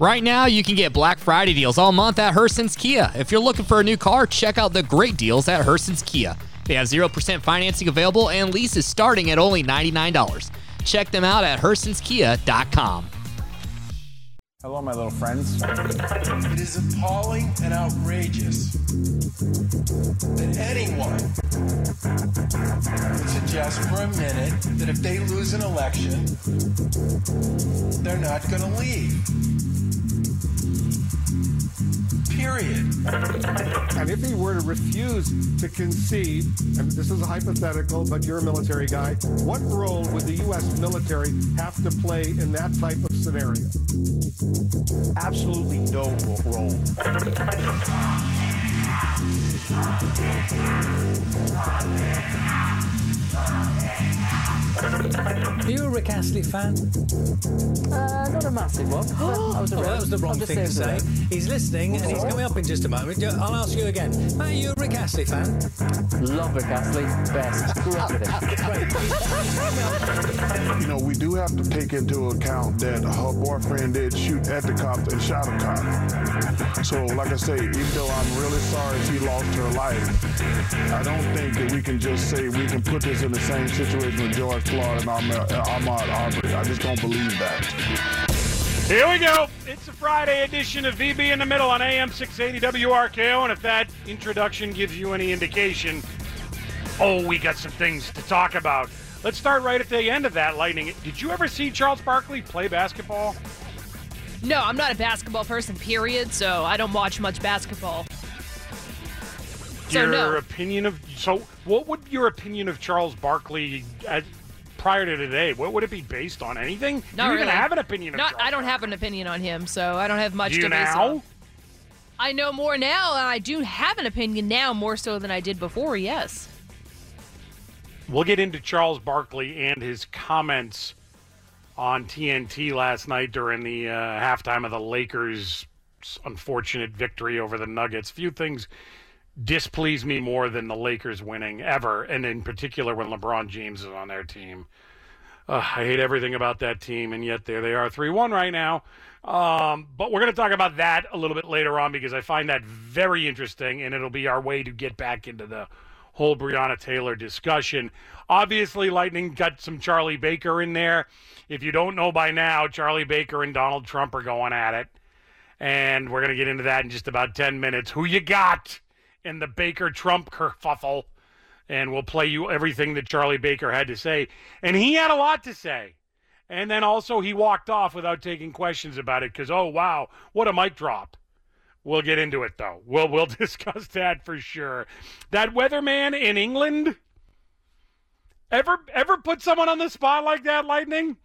Right now, you can get Black Friday deals all month at Hurston's Kia. If you're looking for a new car, check out the great deals at Hurston's Kia. They have 0% financing available and leases starting at only $99. Check them out at Hurston'sKia.com. Hello, my little friends. It is appalling and outrageous that anyone would suggest for a minute that if they lose an election, they're not going to leave. Period. And if he were to refuse to concede, and this is a hypothetical, but you're a military guy, what role would the U.S. military have to play in that type of scenario? Absolutely no role. Are you a Rick Astley fan? Uh, not a massive one. but I was Oh, around. that was the wrong thing to saying say. He's listening and he's coming up in just a moment. I'll ask you again. Are you a Rick Astley fan? Love Rick Astley, best. Grew up with him. You know, we do have to take into account that her boyfriend did shoot at the cop and shot a cop. So, like I say, even though I'm really sorry she lost her life, I don't think that we can just say we can put this in the same situation with George Floyd and Ahmaud uh, Ahmaud Arbery. I just don't believe that. Here we go. It's a Friday edition of VB in the Middle on AM 680 WRKO. And if that introduction gives you any indication, oh, we got some things to talk about. Let's start right at the end of that, Lightning. Did you ever see Charles Barkley play basketball? No, I'm not a basketball person, period, so I don't watch much basketball. So, your no. opinion of so what would your opinion of Charles Barkley at, prior to today? What would it be based on? Anything? Not you really. even have an opinion of Not, I don't have an opinion on him, so I don't have much Do you to base now? on. I know more now, and I do have an opinion now more so than I did before, yes. We'll get into Charles Barkley and his comments on TNT last night during the uh, halftime of the Lakers' unfortunate victory over the Nuggets. Few things displease me more than the Lakers winning ever, and in particular when LeBron James is on their team. Uh, I hate everything about that team, and yet there they are, three-one right now. Um, but we're going to talk about that a little bit later on because I find that very interesting, and it'll be our way to get back into the whole Breonna Taylor discussion. Obviously, Lightning got some Charlie Baker in there. If you don't know by now, Charlie Baker and Donald Trump are going at it, and we're going to get into that in just about ten minutes. Who you got in the Baker Trump kerfuffle? and we'll play you everything that Charlie Baker had to say. And he had a lot to say. And then also he walked off without taking questions about it because oh wow, what a mic drop. We'll get into it though. We'll we'll discuss that for sure. That weatherman in England ever ever put someone on the spot like that, Lightning?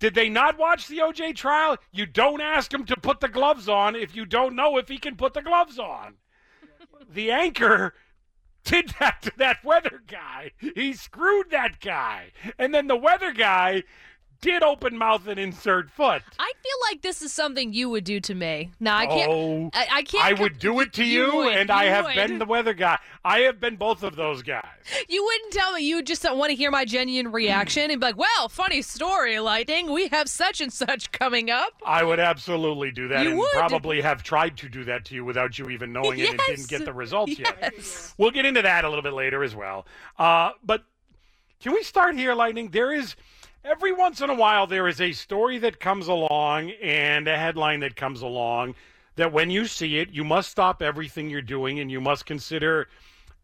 Did they not watch the OJ trial? You don't ask him to put the gloves on if you don't know if he can put the gloves on. The anchor did that to that weather guy. He screwed that guy. And then the weather guy did open mouth and insert foot. I feel like this is something you would do to me. No, I can't. Oh, I, I can't. I would do it to you, would, and I have would. been the weather guy. I have been both of those guys. You wouldn't tell me. You just don't want to hear my genuine reaction and be like, "Well, funny story, Lightning. We have such and such coming up." I would absolutely do that You and would. probably have tried to do that to you without you even knowing it and didn't get the results yet. We'll get into that a little bit later as well. Uh, but can we start here, Lightning? There is every once in a while there is a story that comes along and a headline that comes along that when you see it, you must stop everything you're doing and you must consider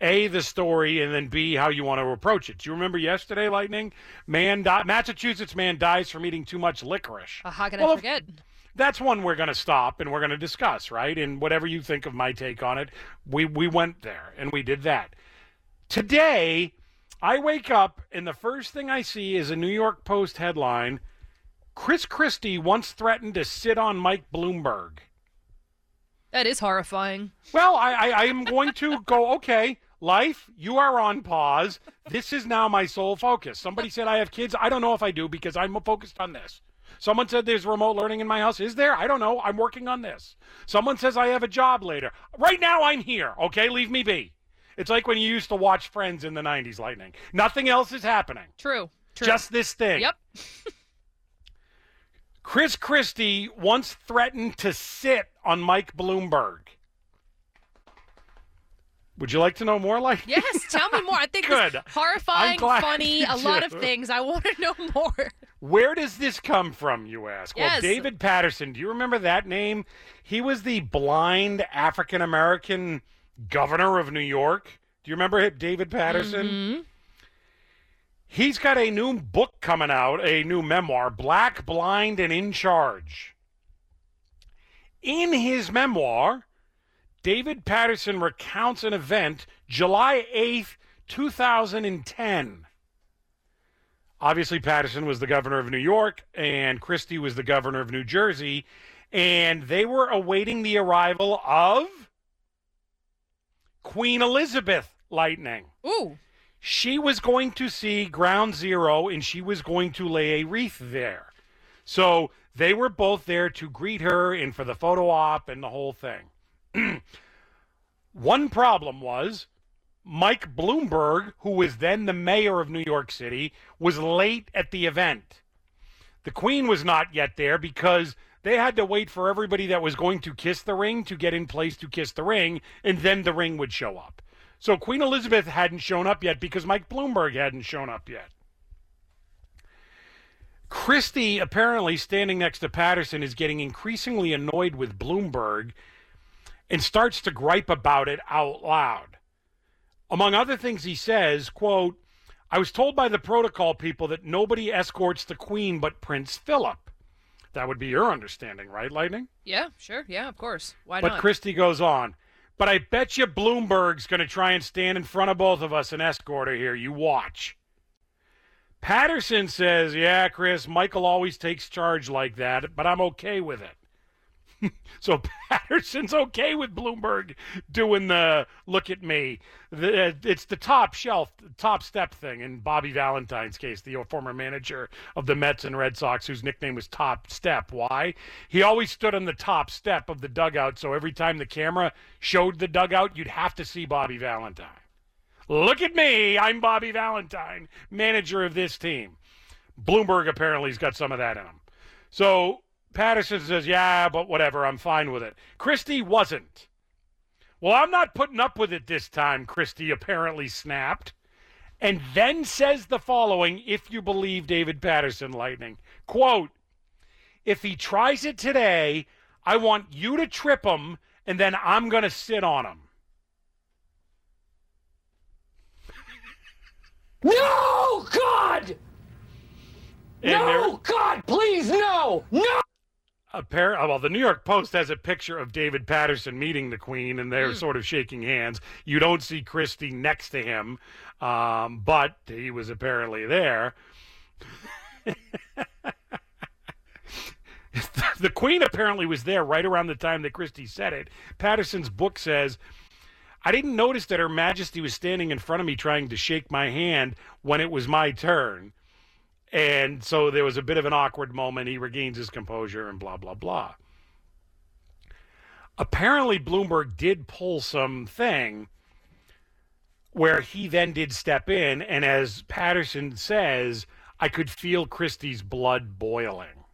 a the story and then b how you want to approach it. Do you remember yesterday, Lightning? Man, di- Massachusetts man dies from eating too much licorice. Uh, how can Well, I forget? that's one we're going to stop and we're going to discuss, right? And whatever you think of my take on it, we we went there and we did that. Today, I wake up and the first thing I see is a New York Post headline: Chris Christie once threatened to sit on Mike Bloomberg. That is horrifying. Well, I, I, I am going to go, okay, life, you are on pause. This is now my sole focus. Somebody said I have kids. I don't know if I do because I'm focused on this. Someone said there's remote learning in my house. Is there? I don't know. I'm working on this. Someone says I have a job later. Right now, I'm here. Okay, leave me be. It's like when you used to watch Friends in the 90s, Lightning. Nothing else is happening. True. True. Just this thing. Yep. Chris Christie once threatened to sit on Mike Bloomberg. Would you like to know more? Like Yes, tell me more. I think Good. it's horrifying, funny, a lot of things. I want to know more. Where does this come from, you ask? Well, Yes. David Paterson, do you remember that name? He was the blind African American governor of New York. Do you remember David Paterson? Mm-hmm. He's got a new book coming out, a new memoir, Black, Blind, and in Charge. In his memoir, David Paterson recounts an event July 8th, 2010. Obviously, Paterson was the governor of New York, and Christie was the governor of New Jersey, and they were awaiting the arrival of Queen Elizabeth Lightning. Ooh. She was going to see Ground Zero, and she was going to lay a wreath there. So they were both there to greet her and for the photo op and the whole thing. One problem was Mike Bloomberg, who was then the mayor of New York City, was late at the event. The Queen was not yet there because they had to wait for everybody that was going to kiss the ring to get in place to kiss the ring, and then the ring would show up. So Queen Elizabeth hadn't shown up yet because Mike Bloomberg hadn't shown up yet. Christie, apparently standing next to Paterson, is getting increasingly annoyed with Bloomberg and starts to gripe about it out loud. Among other things, he says, quote, I was told by the protocol people that nobody escorts the Queen but Prince Philip. That would be your understanding, right, Lightning? Yeah, sure. Yeah, of course. Why but not? Christie goes on. But I bet you Bloomberg's going to try and stand in front of both of us and escort her here. You watch. Paterson says, Yeah, Chris, Michael always takes charge like that, but I'm okay with it. So Paterson's okay with Bloomberg doing the look at me. The, uh, it's the top shelf, top step thing in Bobby Valentine's case, the former manager of the Mets and Red Sox, whose nickname was Top Step. Why? He always stood on the top step of the dugout, so every time the camera showed the dugout, you'd have to see Bobby Valentine. Look at me, I'm Bobby Valentine, manager of this team. Bloomberg apparently has got some of that in him. So Paterson says, yeah, but whatever, I'm fine with it. Christie wasn't. Well, I'm not putting up with it this time, Christie apparently snapped. And then says the following, if you believe David Paterson, Lightning. Quote, if he tries it today, I want you to trip him, and then I'm going to sit on him. No, God! And no, God, please, no! No! Appar- well, the New York Post has a picture of David Paterson meeting the Queen, and they're sort of shaking hands. You don't see Christie next to him, um, but he was apparently there. the Queen apparently was there right around the time that Christie said it. Paterson's book says. I didn't notice that Her Majesty was standing in front of me trying to shake my hand when it was my turn. And so there was a bit of an awkward moment. He regains his composure and blah, blah, blah. Apparently, Bloomberg did pull something where he then did step in. And as Paterson says, I could feel Christie's blood boiling.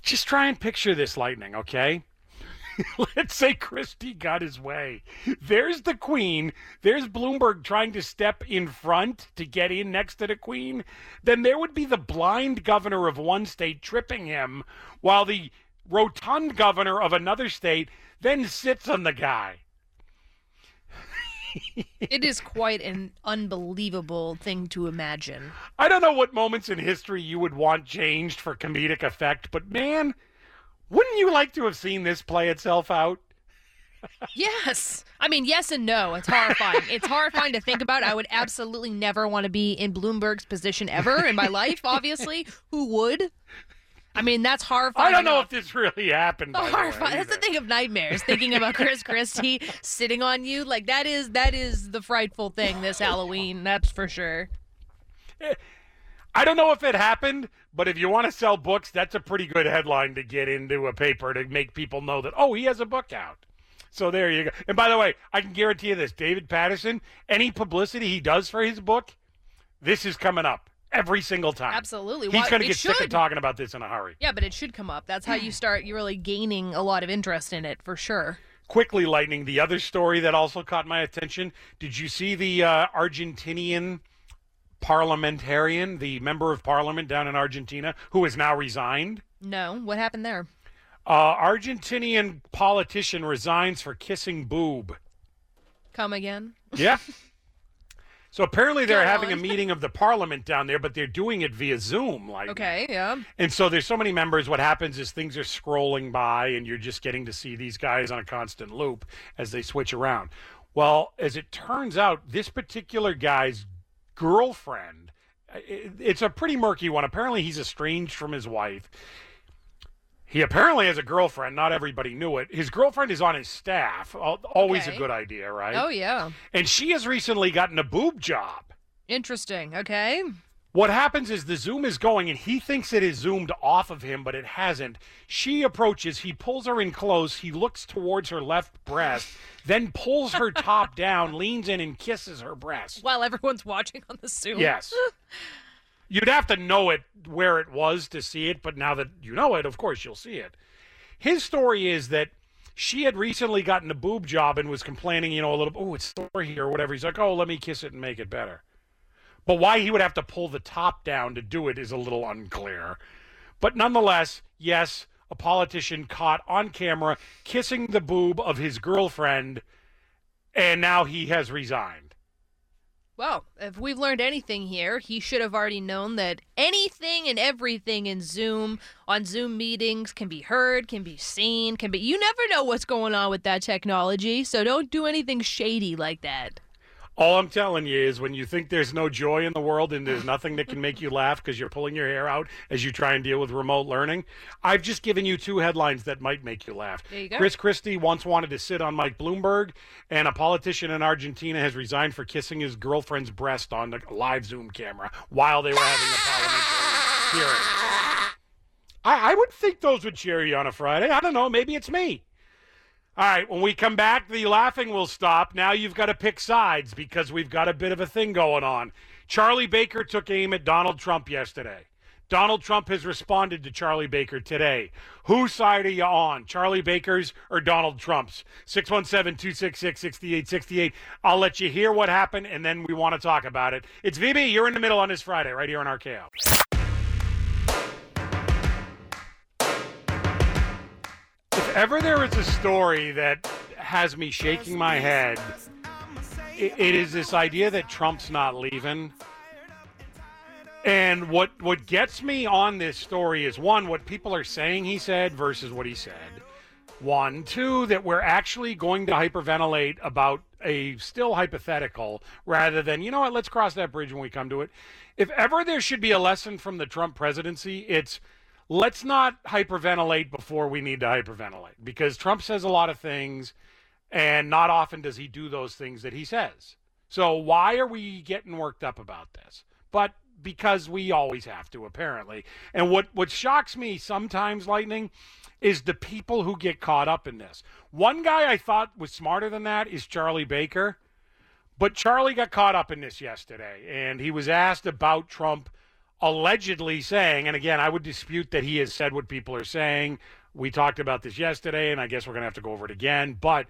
Just try and picture this lightning, okay? Let's say Christie got his way. There's the Queen. There's Bloomberg trying to step in front to get in next to the Queen. Then there would be the blind governor of one state tripping him while the rotund governor of another state then sits on the guy. it is quite an unbelievable thing to imagine. I don't know what moments in history you would want changed for comedic effect, but man, wouldn't you like to have seen this play itself out? Yes. I mean, yes and no. It's horrifying. it's horrifying to think about. I would absolutely never want to be in Bloomberg's position ever in my life, obviously. Who would? I mean, that's horrifying. I don't know if this really happened. By the way, horrifying. That's the thing of nightmares. Thinking about Chris Christie sitting on you, like that is that is the frightful thing this Halloween. That's for sure. I don't know if it happened, but if you want to sell books, that's a pretty good headline to get into a paper to make people know that oh, he has a book out. So there you go. And by the way, I can guarantee you this: David Paterson, any publicity he does for his book, this is coming up. every single time. Absolutely. He's Why- going to get sick should. of talking about this in a hurry. Yeah, but it should come up. That's how you start. You're really gaining a lot of interest in it for sure. Quickly, Lightning, the other story that also caught my attention. Did you see the uh, Argentinian parliamentarian, the member of parliament down in Argentina, who has now resigned? No, what happened there? Uh, Argentinian politician resigns for kissing boob. Come again? Yeah. So apparently they're Go having a meeting of the parliament down there, but they're doing it via Zoom. Like, Okay, yeah. and so there's so many members. What happens is things are scrolling by, and you're just getting to see these guys on a constant loop as they switch around. Well, as it turns out, this particular guy's girlfriend, it's a pretty murky one. Apparently, he's estranged from his wife. He apparently has a girlfriend. Not everybody knew it. His girlfriend is on his staff. Al- Always a good idea, right? Oh, yeah. And she has recently gotten a boob job. Interesting. Okay. What happens is the zoom is going and he thinks it is zoomed off of him, but it hasn't. She approaches, he pulls her in close, he looks towards her left breast, then pulls her top down, leans in and kisses her breast. While everyone's watching on the Zoom. Yes. You'd have to know it where it was to see it, but now that you know it, of course you'll see it. His story is that she had recently gotten a boob job and was complaining, you know, a little, oh, it's sore here or whatever. He's like, oh, let me kiss it and make it better. But why he would have to pull the top down to do it is a little unclear. But nonetheless, yes, a politician caught on camera kissing the boob of his girlfriend, and now he has resigned. Well, if we've learned anything here, he should have already known that anything and everything in Zoom, on Zoom meetings, can be heard, can be seen, can be. You never know what's going on with that technology, so don't do anything shady like that. All I'm telling you is when you think there's no joy in the world and there's nothing that can make you laugh because you're pulling your hair out as you try and deal with remote learning, I've just given you two headlines that might make you laugh. There you go. Chris Christie once wanted to sit on Mike Bloomberg, and a politician in Argentina has resigned for kissing his girlfriend's breast on the live Zoom camera while they were having a parliamentary hearing. I, I would think those would cheer you on a Friday. I don't know. Maybe it's me. All right, when we come back, the laughing will stop. Now you've got to pick sides because we've got a bit of a thing going on. Charlie Baker took aim at Donald Trump yesterday. Donald Trump has responded to Charlie Baker today. Whose side are you on? Charlie Baker's or Donald Trump's? 617 266 6868. I'll let you hear what happened and then we want to talk about it. It's VB. You're in the middle on this Friday right here on RKO. If ever there is a story that has me shaking my head, it, it is this idea that Trump's not leaving. And what what gets me on this story is one, what people are saying he said versus what he said. One, two, that we're actually going to hyperventilate about a still hypothetical rather than, you know what, let's cross that bridge when we come to it. If ever there should be a lesson from the Trump presidency, it's let's not hyperventilate before we need to hyperventilate because Trump says a lot of things and not often does he do those things that he says. So why are we getting worked up about this? But because we always have to apparently. And what what shocks me sometimes lightning is the people who get caught up in this. One guy I thought was smarter than that is Charlie Baker. But Charlie got caught up in this yesterday and he was asked about Trump allegedly saying, and again, I would dispute that he has said what people are saying. We talked about this yesterday, and I guess we're going to have to go over it again. But,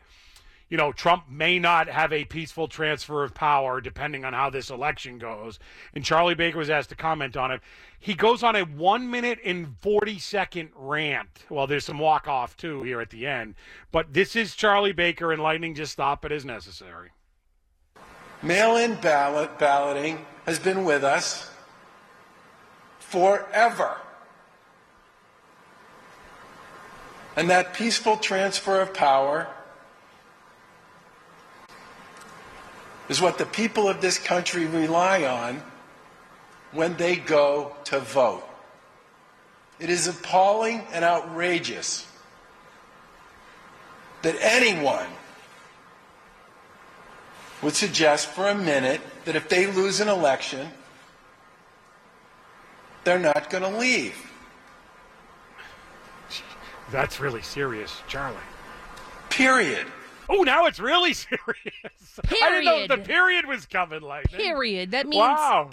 you know, Trump may not have a peaceful transfer of power depending on how this election goes. And Charlie Baker was asked to comment on it. He goes on a one minute and 40 second rant. Well, there's some walk off too here at the end. But this is Charlie Baker, and Lightning just stop it as necessary. Mail in ballot balloting has been with us forever. And that peaceful transfer of power is what the people of this country rely on when they go to vote. It is appalling and outrageous that anyone would suggest for a minute that if they lose an election, they're not going to leave. That's really serious, Charlie. Period. Oh, now it's really serious. Period. I didn't know the Period. period was coming like that. Period. That means Wow.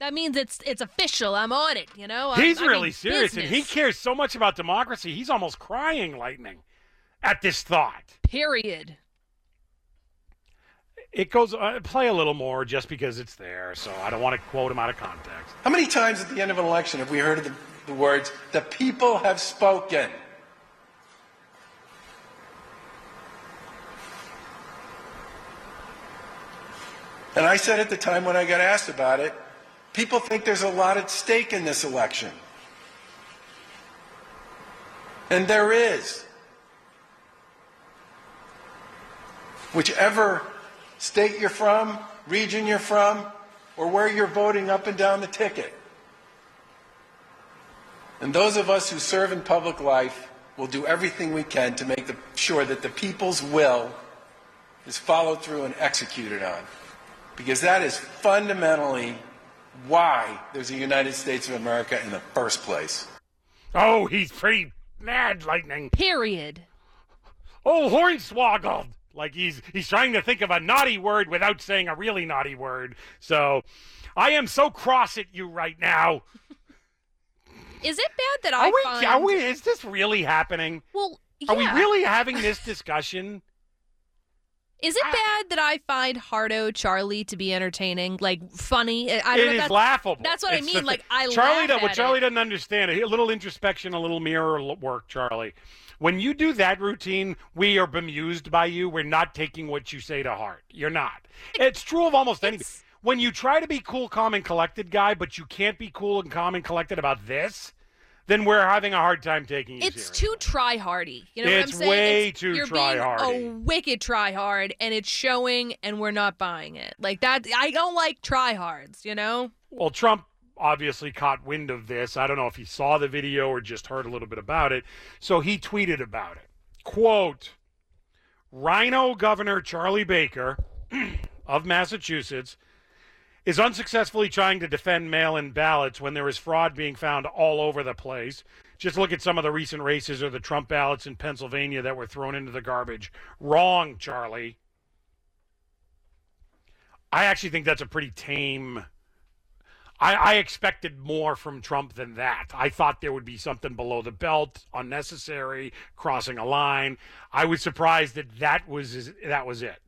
That means it's it's official. I'm on it. You know. I'm- He's I mean, really serious, and he cares so much about democracy. He's almost crying, Lightning, at this thought. Period. It goes uh, play a little more just because it's there, so I don't want to quote him out of context. How many times at the end of an election have we heard the, the words, the people have spoken? And I said at the time when I got asked about it, people think there's a lot at stake in this election. And there is. Whichever state you're from, region you're from, or where you're voting up and down the ticket. And those of us who serve in public life will do everything we can to make the, sure that the people's will is followed through and executed on. Because that is fundamentally why there's a United States of America in the first place. Oh, he's pretty mad, Lightning. Period. Oh, hornswoggled. Like he's he's trying to think of a naughty word without saying a really naughty word. So, I am so cross at you right now. Is it bad that I Are we? find? Are we? Is this really happening? Well, Are we really having this discussion? Is it bad that I find Hardo Charlie to be entertaining, like funny? I I don't It know is that's, laughable. That's what It's I the mean. Like I Charlie, laugh do- what at Charlie it. doesn't understand, a little introspection, a little mirror work, Charlie. When you do that routine, we are bemused by you. We're not taking what you say to heart. You're not. It's true of almost anything. It's- When you try to be cool, calm, and collected, guy, but you can't be cool and calm and collected about this, then we're having a hard time taking you It's serious. too try hardy. You know It's what I'm saying? way It's- too you're being try-hardy. A wicked try hard, and it's showing, and we're not buying it. Like that. I don't like try hards. You know. Well, Trump obviously caught wind of this. I don't know if he saw the video or just heard a little bit about it. So he tweeted about it. Quote Rhino Governor Charlie Baker of Massachusetts is unsuccessfully trying to defend mail in ballots when there is fraud being found all over the place. Just look at some of the recent races or the Trump ballots in Pennsylvania that were thrown into the garbage. Wrong, Charlie. I actually think that's a pretty tame. I, I expected more from Trump than that. I thought there would be something below the belt, unnecessary, crossing a line. I was surprised that that was that was it.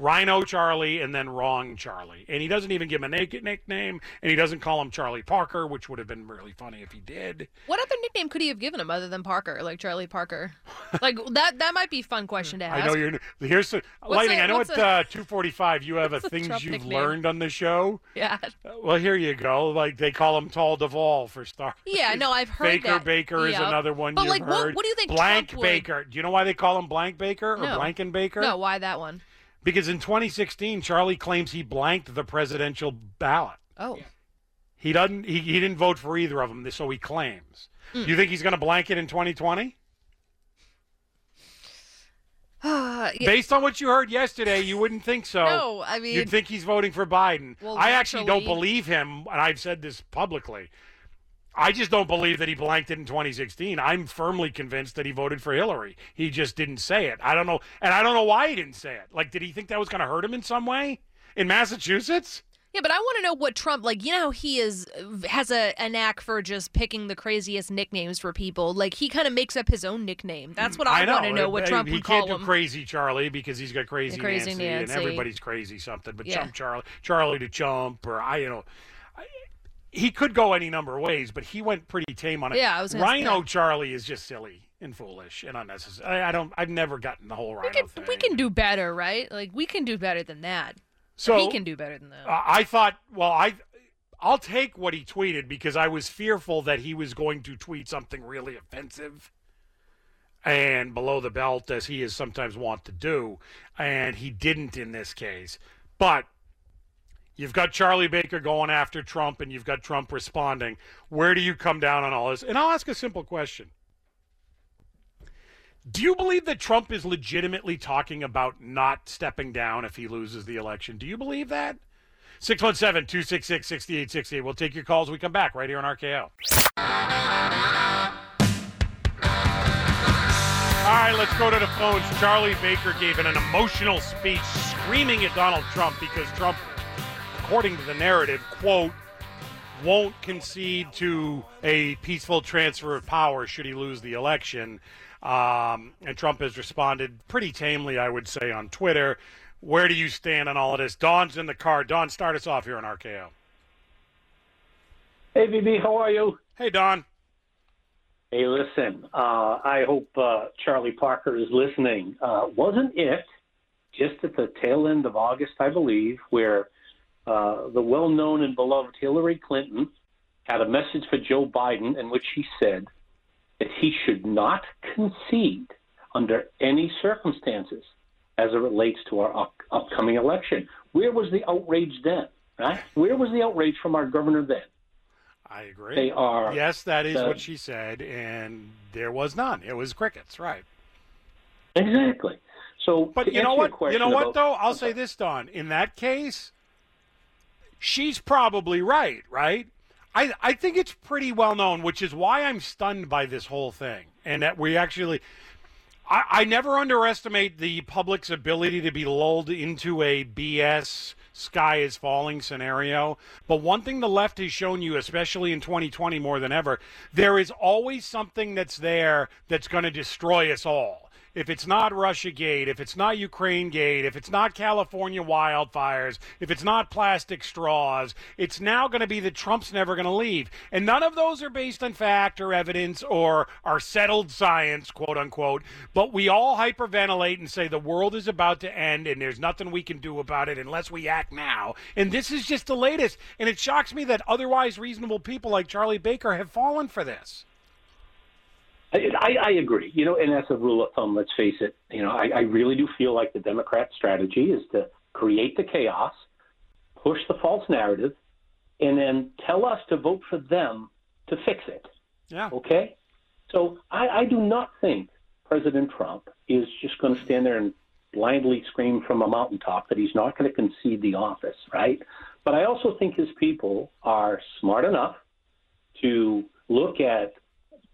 Rhino Charlie and then Wrong Charlie. And he doesn't even give him a naked nickname, and he doesn't call him Charlie Parker, which would have been really funny if he did. What other nickname could he have given him other than Parker, like Charlie Parker? like that. That might be a fun question to ask. I know you're here's some, lightning. a- I know what's at uh, 245 you have a what's things you've nickname? learned on the show. Yeah. Well, here you go. Like they call him Tall Deval for stars. Yeah, no, I've heard Baker that. Baker is Yep. another one But, you've like, what- what do you think Blank Trump would- Baker. Do you know why they call him Blank Baker or No. Blanken Baker? No, why that one? Because in 2016, Charlie claims he blanked the presidential ballot. Oh. He doesn't. He, he didn't vote for either of them, so he claims. Hmm. You think he's going to blank it in 2020? Yeah. Based on what you heard yesterday, you wouldn't think so. No, I mean- you'd think he's voting for Biden. Well, I actually don't believe him, and I've said this publicly. I just don't believe that he blanked it in 2016. I'm firmly convinced that he voted for Hillary. He just didn't say it. I don't know, and I don't know why he didn't say it. Like, did he think that was going to hurt him in some way in Massachusetts? Yeah, but I want to know what Trump like. You know, he is has a, a knack for just picking the craziest nicknames for people. Like he kind of makes up his own nickname. That's what I, know. want to know. What Trump he would can't call do him. crazy Charlie because he's got crazy, crazy Nancy, and everybody's crazy something. But Yeah. Chump Charlie, Charlie to Chump, or I, you know, I, he could go any number of ways, but he went pretty tame on it. Yeah, I was Rhino yeah. Charlie is just silly and foolish and unnecessary. I, I don't. I've never gotten the whole Rhino we can thing. we can do better, right? Like we can do better than that. So he can do better than that. Uh, I thought, well, I, I'll take what he tweeted because I was fearful that he was going to tweet something really offensive and below the belt, as he is sometimes wont to do, and he didn't in this case. But you've got Charlie Baker going after Trump, and you've got Trump responding. Where do you come down on all this? And I'll ask a simple question. Do you believe that Trump is legitimately talking about not stepping down if he loses the election? Do you believe that? 617 266 6868. We'll take your calls we come back right here on RKO. All right, let's go to the phones. Charlie Baker gave an emotional speech screaming at Donald Trump because Trump, according to the narrative, quote, won't concede to a peaceful transfer of power should he lose the election. Um, and Trump has responded pretty tamely, I would say, on Twitter. Where do you stand on all of this? Don's in the car. Don, start us off here on RKO. Hey, VB, how are you? Hey, Don. Hey, listen, uh, I hope uh, Charlie Parker is listening. Uh, wasn't it just at the tail end of August, I believe, where uh, the well known and beloved Hillary Clinton had a message for Joe Biden in which he said that he should not concede under any circumstances as it relates to our up- upcoming election? Where was the outrage then? Right? Where was the outrage from our governor then? I agree. They are. Yes, that is the- what she said, and there was none. It was crickets, right? Exactly. So, But you know what? You know what though? I'll say this, Don. In that case, she's probably right, right? I I think it's pretty well known, which is why I'm stunned by this whole thing, and that we actually. I, I never underestimate the public's ability to be lulled into a BS sky is falling scenario. But one thing the left has shown you, especially in 2020 more than ever, there is always something that's there that's going to destroy us all. If it's not Russia Gate, if it's not Ukraine Gate, if it's not California wildfires, if it's not plastic straws, it's now going to be that Trump's never going to leave. And none of those are based on fact or evidence or are settled science, quote unquote. But we all hyperventilate and say the world is about to end and there's nothing we can do about it unless we act now. And this is just the latest. And it shocks me that otherwise reasonable people like Charlie Baker have fallen for this. I, I, agree. You know, and as a rule of thumb, let's face it. You know, I, I really do feel like the Democrat strategy is to create the chaos, push the false narrative, and then tell us to vote for them to fix it. Yeah. Okay. So I, I do not think President Trump is just going to stand there and blindly scream from a mountaintop that he's not going to concede the office, right? But I also think his people are smart enough to look at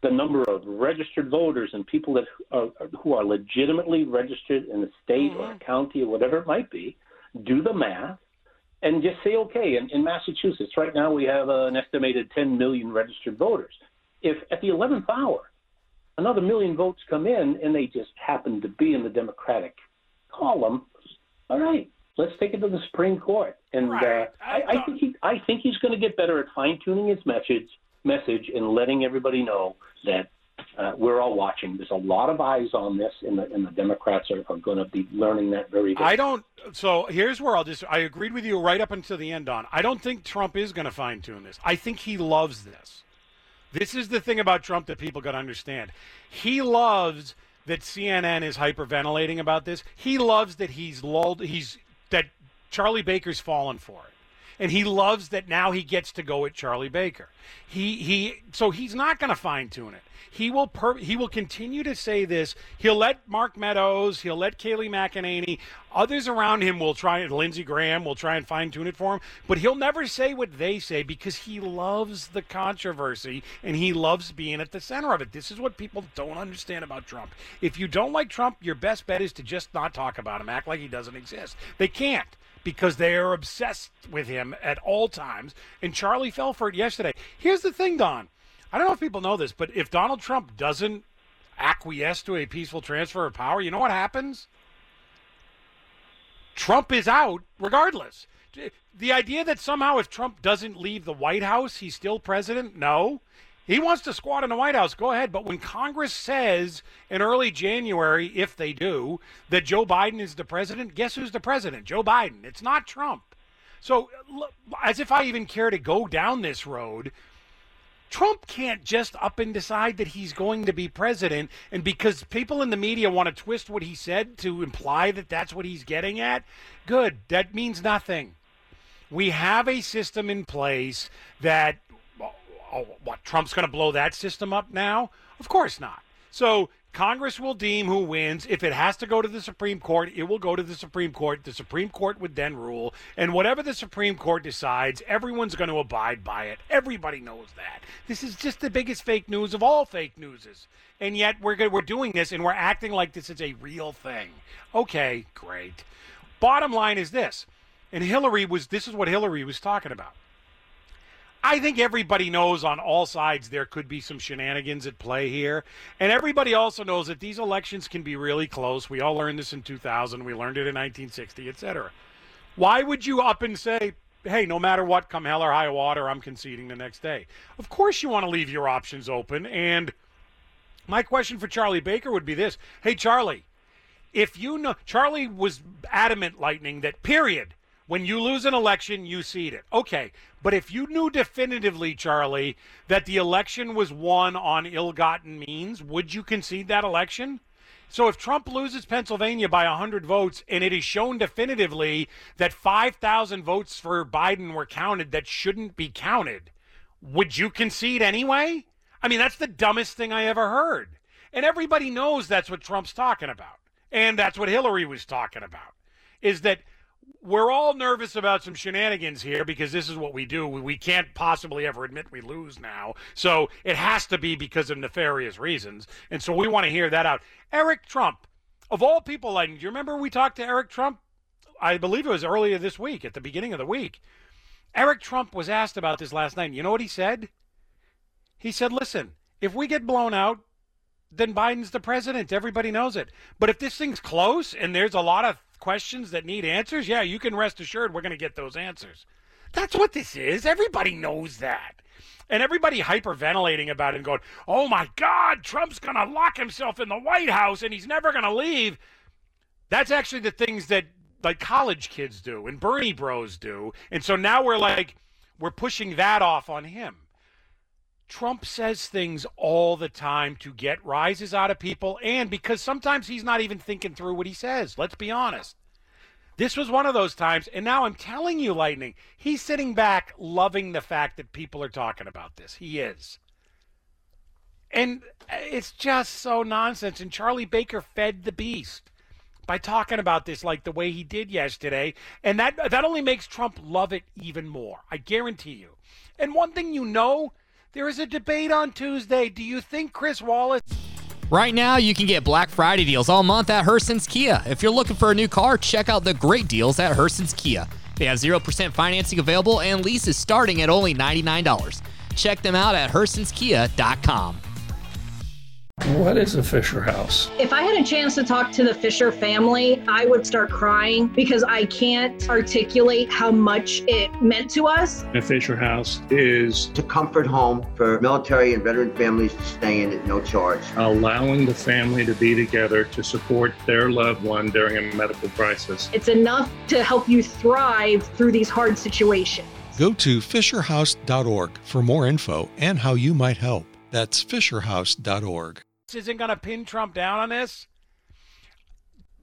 the number of registered voters and people that are, who are legitimately registered in a state or a county or whatever it might be, do the math, and just say, okay, in, in Massachusetts right now we have uh, an estimated 10 million registered voters. If at the 11th hour another million votes come in and they just happen to be in the Democratic column, all right, let's take it to the Supreme Court. And uh, I, I think he, I think he's going to get better at fine tuning his message message and letting everybody know that uh, we're all watching. There's a lot of eyes on this, and the, and the Democrats are, are going to be learning that very. very I don't. So here's where I'll just. I agreed with you right up until the end. On I don't think Trump is going to fine tune this. I think he loves this. This is the thing about Trump that people got to understand. He loves that CNN is hyperventilating about this. He loves that he's lulled. He's that Charlie Baker's fallen for it and he loves that now he gets to go at Charlie Baker. He he so he's not going to fine tune it. He will per, he will continue to say this. He'll let Mark Meadows, he'll let Kayleigh McEnany, others around him will try and Lindsey Graham will try and fine tune it for him, but he'll never say what they say because he loves the controversy and he loves being at the center of it. This is what people don't understand about Trump. If you don't like Trump, your best bet is to just not talk about him, act like he doesn't exist. They can't because they are obsessed with him at all times. And Charlie fell for it yesterday. Here's the thing, Don. I don't know if people know this, but if Donald Trump doesn't acquiesce to a peaceful transfer of power, you know what happens? Trump is out regardless. The idea that somehow if Trump doesn't leave the White House, he's still president, no. He wants to squat in the White House. Go ahead. But when Congress says in early January, if they do, that Joe Biden is the president, guess who's the president? Joe Biden. It's not Trump. So, as if I even care to go down this road, Trump can't just up and decide that he's going to be president. And because people in the media want to twist what he said to imply that that's what he's getting at, good. That means nothing. We have a system in place that oh, what Trump's going to blow that system up now? Of course not. So Congress will deem who wins. If it has to go to the Supreme Court, it will go to the Supreme Court. The Supreme Court would then rule, and whatever the Supreme Court decides, everyone's going to abide by it. Everybody knows that. This is just the biggest fake news of all fake newses. And yet we're we're doing this and we're acting like this is a real thing. Okay, great. Bottom line is this. And Hillary was this is what Hillary was talking about. I think everybody knows on all sides there could be some shenanigans at play here. And everybody also knows that these elections can be really close. We all learned this in 2000, we learned it in 1960, et cetera. Why would you up and say, hey, no matter what, come hell or high water, I'm conceding the next day? Of course, you want to leave your options open. And my question for Charlie Baker would be this Hey, Charlie, if you know, Charlie was adamant, Lightning, that period, when you lose an election, you cede it. Okay. But if you knew definitively, Charlie, that the election was won on ill gotten means, would you concede that election? So if Trump loses Pennsylvania by 100 votes and it is shown definitively that 5,000 votes for Biden were counted that shouldn't be counted, would you concede anyway? I mean, that's the dumbest thing I ever heard. And everybody knows that's what Trump's talking about. And that's what Hillary was talking about. Is that we're all nervous about some shenanigans here because this is what we do. We can't possibly ever admit we lose now. So it has to be because of nefarious reasons. And so we want to hear that out. Eric Trump, of all people, like, do you remember we talked to Eric Trump? I believe it was earlier this week, at the beginning of the week. Eric Trump was asked about this last night. You know what he said? He said, listen, if we get blown out, then Biden's the president. Everybody knows it. But if this thing's close and there's a lot of questions that need answers, yeah, you can rest assured we're going to get those answers. That's what this is. Everybody knows that. And everybody hyperventilating about it and going, oh my God, Trump's going to lock himself in the White House and he's never going to leave. That's actually the things that like college kids do and Bernie bros do. And so now we're like, we're pushing that off on him. Trump says things all the time to get rises out of people, and because sometimes he's not even thinking through what he says. Let's be honest. This was one of those times, and now I'm telling you, Lightning, he's sitting back loving the fact that people are talking about this. He is. And it's just so nonsense. And Charlie Baker fed the beast by talking about this like the way he did yesterday. And that that only makes Trump love it even more. I guarantee you. And one thing you know there is a debate on Tuesday. Do you think Chris Wallace? Right now, you can get Black Friday deals all month at Hurston's Kia. If you're looking for a new car, check out the great deals at Hurston's Kia. They have 0% financing available and leases starting at only $99. Check them out at Hurston'sKia.com. What is a Fisher House? If I had a chance to talk to the Fisher family, I would start crying because I can't articulate how much it meant to us. A Fisher House is a comfort home for military and veteran families to stay in at no charge. Allowing the family to be together to support their loved one during a medical crisis. It's enough to help you thrive through these hard situations. Go to FisherHouse.org for more info and how you might help. That's FisherHouse.org isn't going to pin Trump down on this.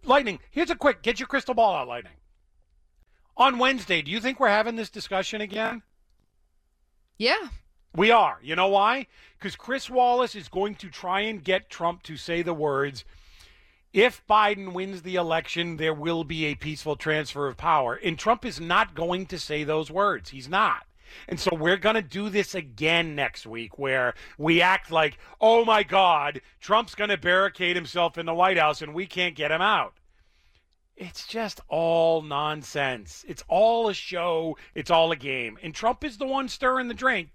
Lightning, here's a quick get your crystal ball out, Lightning. On Wednesday, do you think we're having this discussion again? Yeah. We are. You know why? Because Chris Wallace is going to try and get Trump to say the words if Biden wins the election, there will be a peaceful transfer of power. And Trump is not going to say those words. He's not. And so we're going to do this again next week where we act like, oh my God, Trump's going to barricade himself in the White House and we can't get him out. It's just all nonsense. It's all a show. It's all a game. And Trump is the one stirring the drink.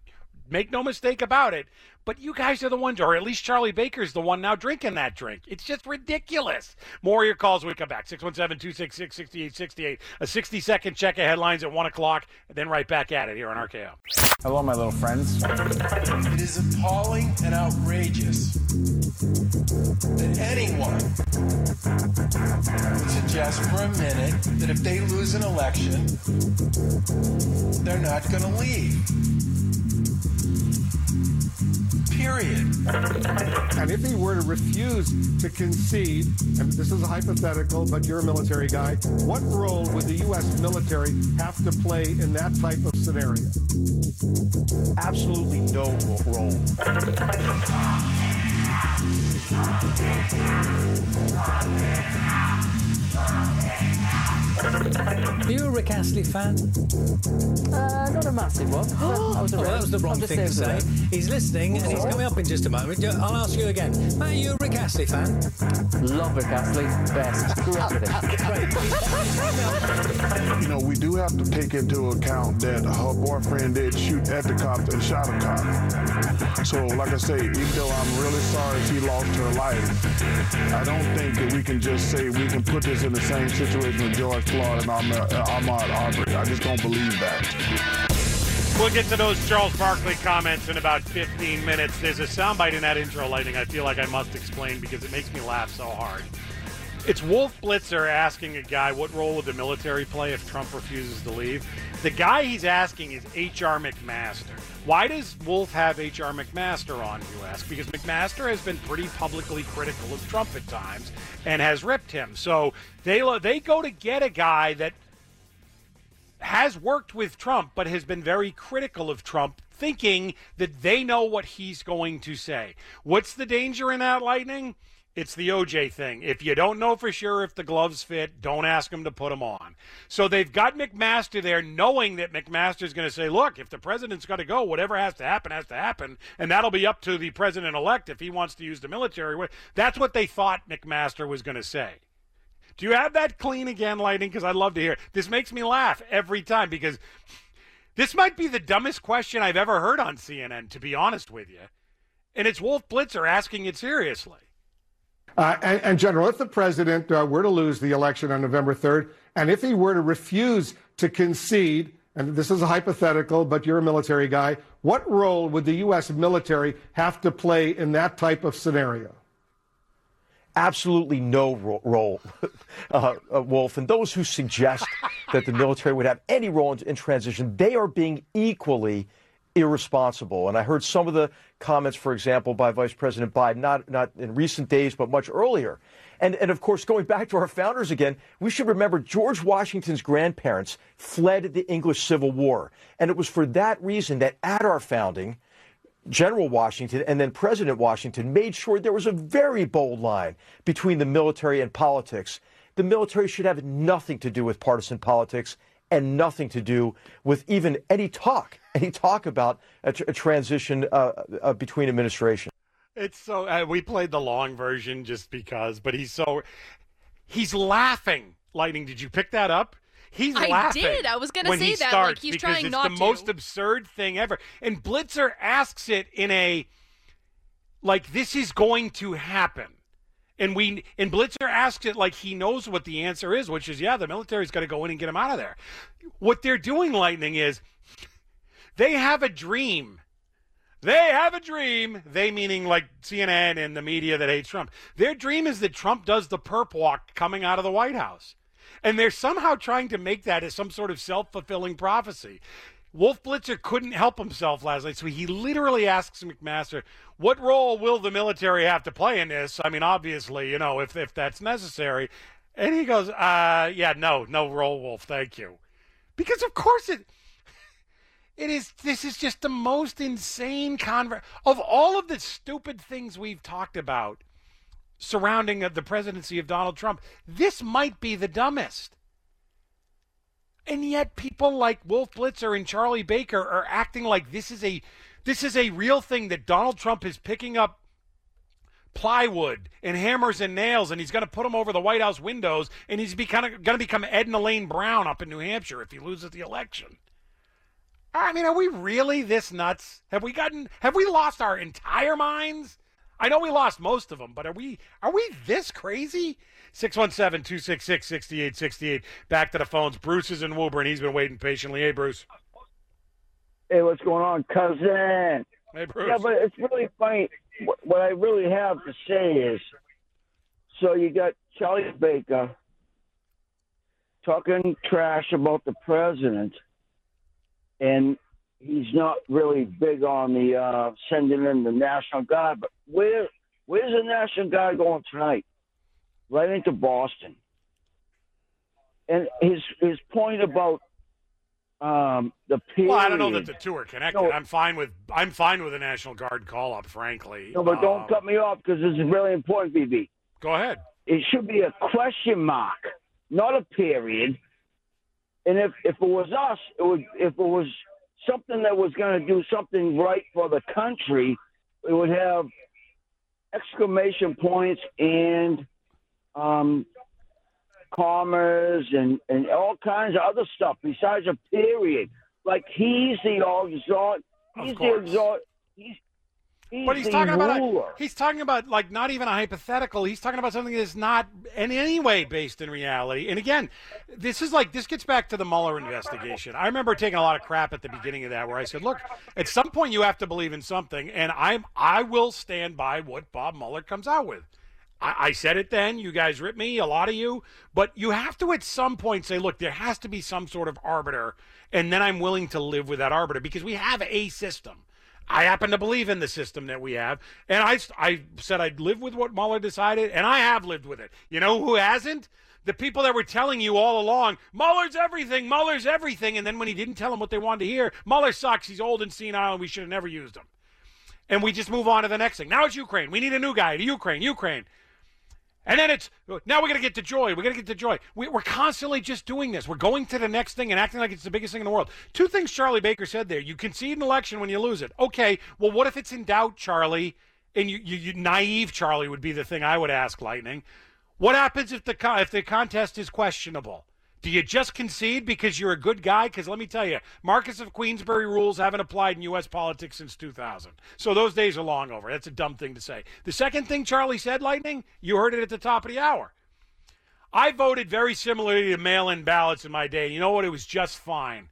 Make no mistake about it. But you guys are the ones, or at least Charlie Baker's the one now drinking that drink. It's just ridiculous. More of your calls when we come back. 617 266 6868. A 60 second check of headlines at 1 o'clock, and then right back at it here on RKO. Hello, my little friends. It is appalling and outrageous that anyone would suggest for a minute that if they lose an election, they're not going to leave. Period. And if he were to refuse to concede, and this is a hypothetical, but you're a military guy, what role would the U.S. military have to play in that type of scenario? Absolutely no role. Are you a Rick Astley fan? Uh, not a massive one. I was Oh, that was the wrong thing to say. for. He's listening and he's coming up in just a moment. I'll ask you again. Matt, are you a Rick Astley fan? Love Rick Astley. Best. Grew up with him. You know, we do have to take into account that her boyfriend did shoot at the cop and shot a cop. So, like I say, even though I'm really sorry she lost her life, I don't think that we can just say we can put this in the same situation with George Floyd and Ahmaud, uh, Ahmaud Arbery. I just don't believe that. We'll get to those Charles Barkley comments in about 15 minutes. There's a soundbite in that intro Lightning I feel like I must explain because it makes me laugh so hard. It's Wolf Blitzer asking a guy what role would the military play if Trump refuses to leave. The guy he's asking is H.R. McMaster. Why does Wolf have H.R. McMaster on, you ask? Because McMaster has been pretty publicly critical of Trump at times and has ripped him. So they they go to get a guy that has worked with Trump, but has been very critical of Trump, thinking that they know what he's going to say. What's the danger in that, Lightning? It's the OJ thing. If you don't know for sure if the gloves fit, don't ask him to put them on. So they've got McMaster there, knowing that McMaster's going to say, look, if the president's got to go, whatever has to happen has to happen. And that'll be up to the president elect if he wants to use the military. That's what they thought McMaster was going to say. Do you have that clean again, Lightning? Because I'd love to hear. it. This makes me laugh every time because this might be the dumbest question I've ever heard on CNN, to be honest with you. And it's Wolf Blitzer asking it seriously. Uh, and, and, General, if the president uh, were to lose the election on November 3rd, and if he were to refuse to concede, and this is a hypothetical, but you're a military guy, what role would the U.S. military have to play in that type of scenario? absolutely no ro- role, uh, uh, Wolf. And those who suggest that the military would have any role in, in, transition, they are being equally irresponsible. And I heard some of the comments, for example, by Vice President Biden, not not in recent days, but much earlier. And and of course, going back to our founders again, we should remember George Washington's grandparents fled the English Civil War, and it was for that reason that at our founding. General Washington and then President Washington made sure there was a very bold line between the military and politics. The military should have nothing to do with partisan politics and nothing to do with even any talk, any talk about a, tr- a transition uh, uh, between administration. It's so uh, we played the long version just because, but he's so he's laughing. Lightning, did you pick that up? He's I laughing. did. I was gonna say that, starts like, he's trying it's not the to. The most absurd thing ever. And Blitzer asks it in a like this is going to happen. And we and Blitzer asks it like he knows what the answer is, which is yeah, the military's got to go in and get him out of there. What they're doing, Lightning, is they have a dream. They have a dream. They meaning like CNN and the media that hates Trump. Their dream is that Trump does the perp walk coming out of the White House. And they're somehow trying to make that as some sort of self fulfilling prophecy. Wolf Blitzer couldn't help himself last night, so he literally asks McMaster, "What role will the military have to play in this?" I mean, obviously, you know, if if that's necessary. And he goes, "Uh, yeah, no, no role, Wolf, thank you," because of course it. It is. This is just the most insane conver of all of the stupid things we've talked about surrounding uh, the presidency of Donald Trump. This might be the dumbest. And yet people like Wolf Blitzer and Charlie Baker are acting like this is a this is a real thing that Donald Trump is picking up plywood and hammers and nails and he's going to put them over the White House windows and he's be kind of going to become Ed and Elaine Brown up in New Hampshire if he loses the election. I mean, are we really this nuts? Have we gotten have we lost our entire minds? I know we lost most of them, but are we are we this crazy? 617-266-6868. Back to the phones. Bruce is in Woburn. He's been waiting patiently. Hey, Bruce. Hey, what's going on, cousin? Hey, Bruce. Yeah, but it's really funny. What- What I really have to say is, so you got Charlie Baker talking trash about the president, and he's not really big on the uh, sending in the National Guard. But where where's the National Guard going tonight? Right into Boston. And his his point about um, the period. Well, I don't know that the two are connected. No. I'm fine with I'm fine with a National Guard call up, frankly. No, but don't Um, cut me off because this is really important, BB. Go ahead. It should be a question mark, not a period. And if if it was us, it would if it was something that was going to do something right for the country, it would have exclamation points and um, commas and, and all kinds of other stuff besides a period. Like he's the exalt, he's the exalt, he's, he's But he's talking about a, he's talking about like not even a hypothetical. He's talking about something that's not in any way based in reality. And again, this is like this gets back to the Mueller investigation. I remember taking a lot of crap at the beginning of that, where I said, "Look, at some point you have to believe in something," and I'm I will stand by what Bob Mueller comes out with. I, I said it then. You guys ripped me, a lot of you, but you have to at some point say, "Look, there has to be some sort of arbiter," and then I'm willing to live with that arbiter because we have a system. I happen to believe in the system that we have, and I, I said I'd live with what Mueller decided, and I have lived with it. You know who hasn't? The people that were telling you all along, Mueller's everything, Mueller's everything, and then when he didn't tell them what they wanted to hear, Mueller sucks, he's old and senile, and we should have never used him. And we just move on to the next thing. Now it's Ukraine. We need a new guy to Ukraine, Ukraine. And then it's now we're going to get to joy. We're going to get to joy. We, we're constantly just doing this. We're going to the next thing and acting like it's the biggest thing in the world. Two things Charlie Baker said there. You concede an election when you lose it. Okay, well, what if it's in doubt, Charlie? And you, you, you naive Charlie would be the thing I would ask, Lightning. What happens if the if the contest is questionable? Do you just concede because you're a good guy? Because let me tell you, Marquess of Queensberry rules haven't applied in U.S. politics since 2000. So those days are long over. That's a dumb thing to say. The second thing Charlie said, Lightning, you heard it at the top of the hour. I voted very similarly to mail in ballots in my day. You know what? It was just fine.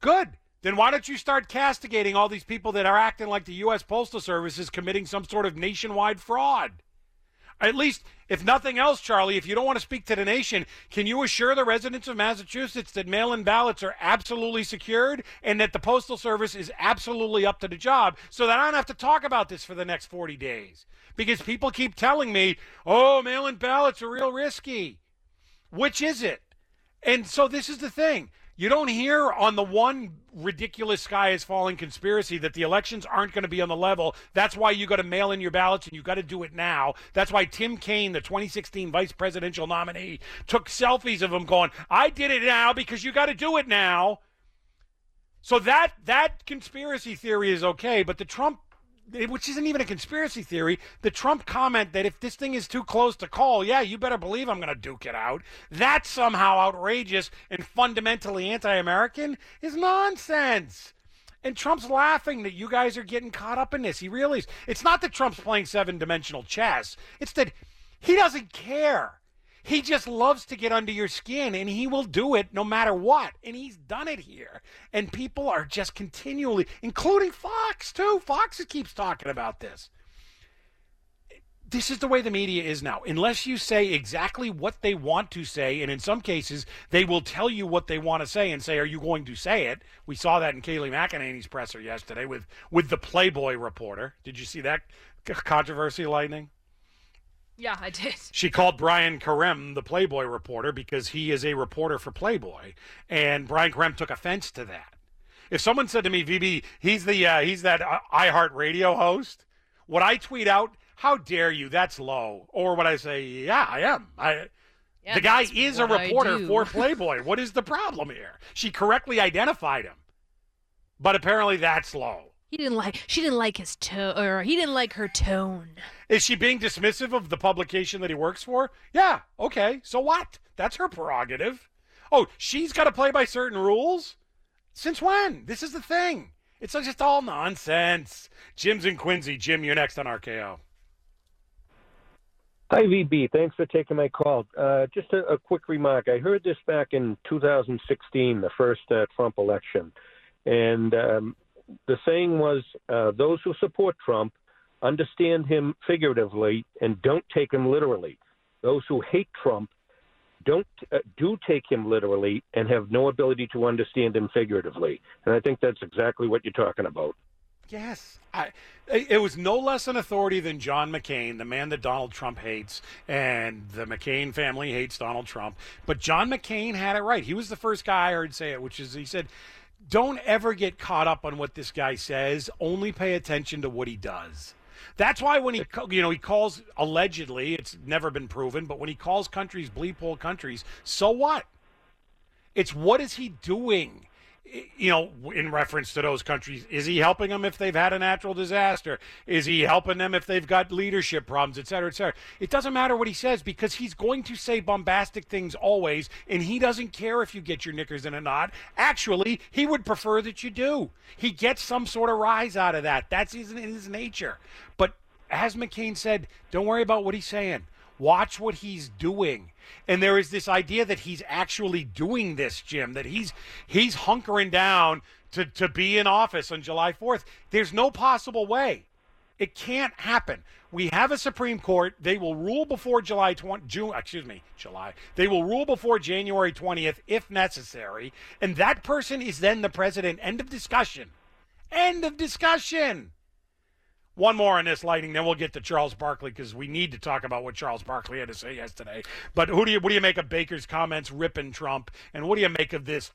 Good. Then why don't you start castigating all these people that are acting like the U.S. Postal Service is committing some sort of nationwide fraud? At least, if nothing else, Charlie, if you don't want to speak to the nation, can you assure the residents of Massachusetts that mail in ballots are absolutely secured and that the Postal Service is absolutely up to the job so that I don't have to talk about this for the next 40 days? Because people keep telling me, oh, mail in ballots are real risky. Which is it? And so this is the thing. You don't hear on the one ridiculous sky is falling conspiracy that the elections aren't going to be on the level. That's why you got to mail in your ballots and you got to do it now. That's why Tim Kaine, the 2016 vice presidential nominee, took selfies of him going, "I did it now because you got to do it now." So that that conspiracy theory is okay, but the Trump which isn't even a conspiracy theory, the Trump comment that if this thing is too close to call, yeah, you better believe I'm going to duke it out. That's somehow outrageous and fundamentally anti American is nonsense. And Trump's laughing that you guys are getting caught up in this. He really is. It's not that Trump's playing seven dimensional chess, it's that he doesn't care. He just loves to get under your skin and he will do it no matter what. And he's done it here. And people are just continually, including Fox too. Fox keeps talking about this. This is the way the media is now. Unless you say exactly what they want to say, and in some cases, they will tell you what they want to say and say, Are you going to say it? We saw that in Kayleigh McEnany's presser yesterday with, with the Playboy reporter. Did you see that controversy, Lightning? Yeah, I did. She called Brian Karem the Playboy reporter because he is a reporter for Playboy, and Brian Karem took offense to that. If someone said to me, "VB, he's the uh, he's that uh, iHeart Radio host," would I tweet out, "How dare you? That's low," or would I say, "Yeah, I am. I." Yeah, the guy is a reporter for Playboy. what is the problem here? She correctly identified him, but apparently that's low. He didn't like. She didn't like his tone, or he didn't like her tone. Is she being dismissive of the publication that he works for? Yeah, okay. So what? That's her prerogative. Oh, she's got to play by certain rules? Since when? This is the thing. It's just all nonsense. Jim's in Quincy. Jim, you're next on RKO. Hi, VB. Thanks for taking my call. Uh, just a, a quick remark. I heard this back in 2016, the first uh, Trump election. And um, the saying was uh, those who support Trump understand him figuratively and don't take him literally. Those who hate Trump don't uh, do take him literally and have no ability to understand him figuratively. And I think that's exactly what you're talking about. Yes. I, it was no less an authority than John McCain, the man that Donald Trump hates, and the McCain family hates Donald Trump. But John McCain had it right. He was the first guy I heard say it, which is he said, don't ever get caught up on what this guy says. Only pay attention to what he does. That's why when he, you know, he calls allegedly, it's never been proven, but when he calls countries bleep hole countries, so what? It's what is he doing? You know, in reference to those countries, is he helping them if they've had a natural disaster? Is he helping them if they've got leadership problems, et cetera, et cetera? It doesn't matter what he says because he's going to say bombastic things always, and he doesn't care if you get your knickers in a knot. Actually, he would prefer that you do. He gets some sort of rise out of that. That's his, his nature. But as McCain said, don't worry about what he's saying. Watch what he's doing. And there is this idea that he's actually doing this, Jim, that he's he's hunkering down to, to be in office on July 4th. There's no possible way. It can't happen. We have a Supreme Court. They will rule before July 20, June, excuse me, July. They will rule before January 20th if necessary. And that person is then the president. End of discussion. End of discussion. One more on this Lightning, then we'll get to Charles Barkley because we need to talk about what Charles Barkley had to say yesterday. But who do you what do you make of Baker's comments ripping Trump, and what do you make of this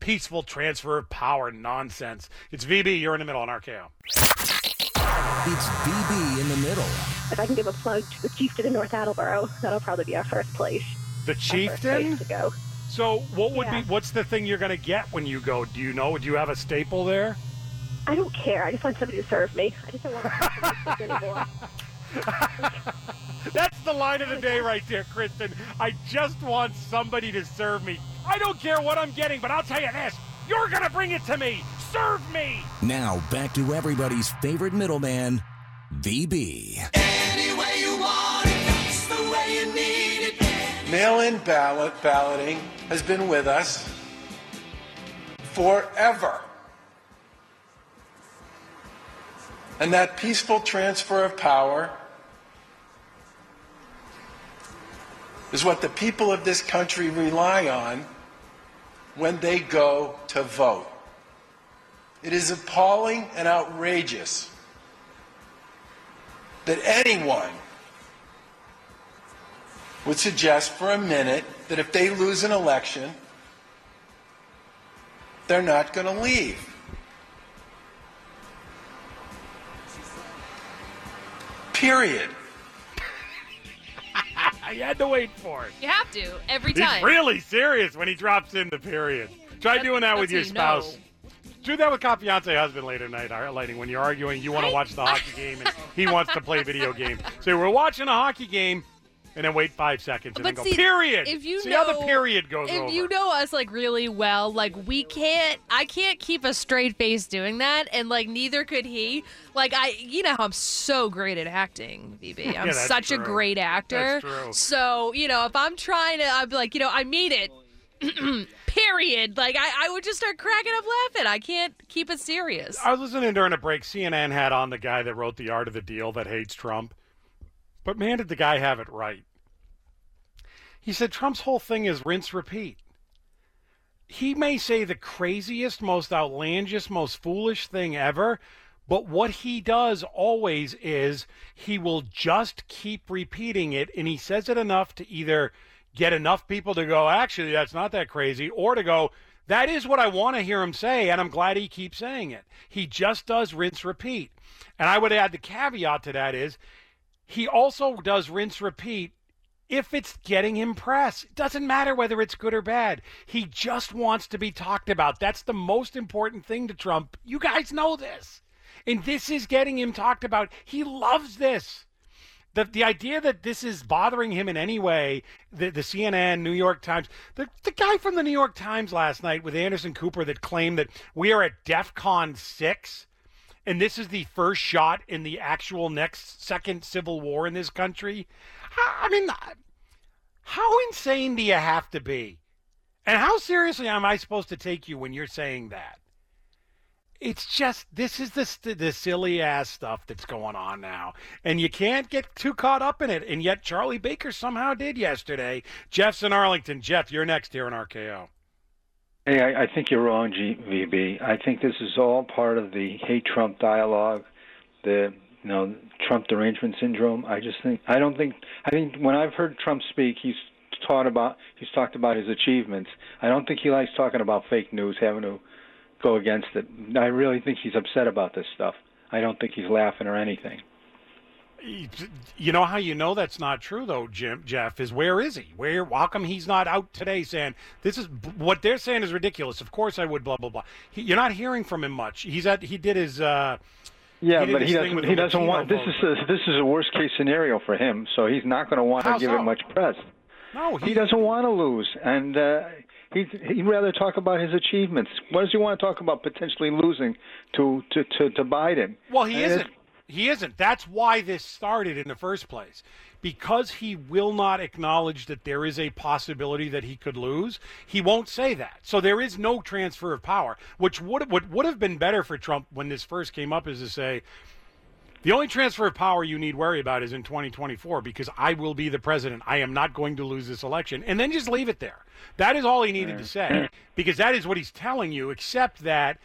peaceful transfer of power nonsense? It's VB. You're in the middle on RKO. It's VB in the middle. If I can give a plug to the chieftain in North Attleboro, that'll probably be our first place. The chieftain to go. So what would Yeah. be what's the thing you're going to get when you go? Do you know? Do you have a staple there? I don't care. I just want somebody to serve me. I just don't want to anymore. That's the line of the day right there, Kristen. I just want somebody to serve me. I don't care what I'm getting, but I'll tell you this: you're going to bring it to me. Serve me. Now back to everybody's favorite middleman, VB. Any way you want it, that's the way you need it. Mail-in ballot balloting has been with us forever. And that peaceful transfer of power is what the people of this country rely on when they go to vote. It is appalling and outrageous that anyone would suggest for a minute that if they lose an election, they're not going to leave. Period. you had to wait for it. You have to every time. He's time. really serious when he drops in the period. Try doing that with your that's how you spouse. Do that with confiance husband later tonight, Lightning when you're arguing. You want to watch the hockey game and he wants to play video games. So we're watching a hockey game, and then wait five seconds and But then go see, period. if you see know, how the period goes if over. you know us like really well, like we can't, I can't keep a straight face doing that, and like neither could he. Like I, you know, I'm so great at acting, VB. I'm Yeah, such a great actor. That's true. So you know, if I'm trying to, I'm like, you know, I mean it. period. Like I, I would just start cracking up laughing. I can't keep it serious. I was listening during a break. CNN had on the guy that wrote the art of the deal that hates Trump. But man, did the guy have it right. He said Trump's whole thing is rinse repeat. He may say the craziest, most outlandish, most foolish thing ever, but what he does always is he will just keep repeating it, and he says it enough to either get enough people to go, actually, that's not that crazy, or to go, that is what I want to hear him say, and I'm glad he keeps saying it. He just does rinse repeat. And I would add the caveat to that is he also does rinse repeat if it's getting him press. It doesn't matter whether it's good or bad. He just wants to be talked about. That's the most important thing to Trump. You guys know this. And this is getting him talked about. He loves this. The, the idea that this is bothering him in any way, the, the CNN, New York Times, the, the guy from the New York Times last night with Anderson Cooper that claimed that we are at DEF CON 6 and this is the first shot in the actual next second civil war in this country. I mean, how insane do you have to be? And how seriously am I supposed to take you when you're saying that? It's just this is the the silly ass stuff that's going on now, and you can't get too caught up in it. And yet Charlie Baker somehow did yesterday. Jeff's in Arlington. Jeff, you're next here in RKO. Hey, I, I think you're wrong, GVB. I think this is all part of the hate Trump dialogue, the you know Trump derangement syndrome. I just think I don't think I think when I've heard Trump speak, he's taught about he's talked about his achievements. I don't think he likes talking about fake news, having to go against it. I really think he's upset about this stuff. I don't think he's laughing or anything. You know how you know that's not true, though, Jim Jeff is where is he? Where? How come he's not out today saying this is what they're saying is ridiculous? Of course I would. Blah blah blah. He, you're not hearing from him much. He's at. He did his. Uh, Yeah, he but he doesn't. He doesn't want. This is a, this is a worst case scenario for him. So he's not going to want to give so? it much press. No, he, doesn't want to lose, and uh, he he'd rather talk about his achievements. What does he want to talk about? Potentially losing to to to, to Biden. Well, he And isn't. He isn't. That's why this started in the first place. Because he will not acknowledge that there is a possibility that he could lose, he won't say that. So there is no transfer of power, which would what would have been better for Trump when this first came up is to say, the only transfer of power you need worry about is in 2024 because I will be the president. I am not going to lose this election. And then just leave it there. That is all he needed to say because that is what he's telling you, except that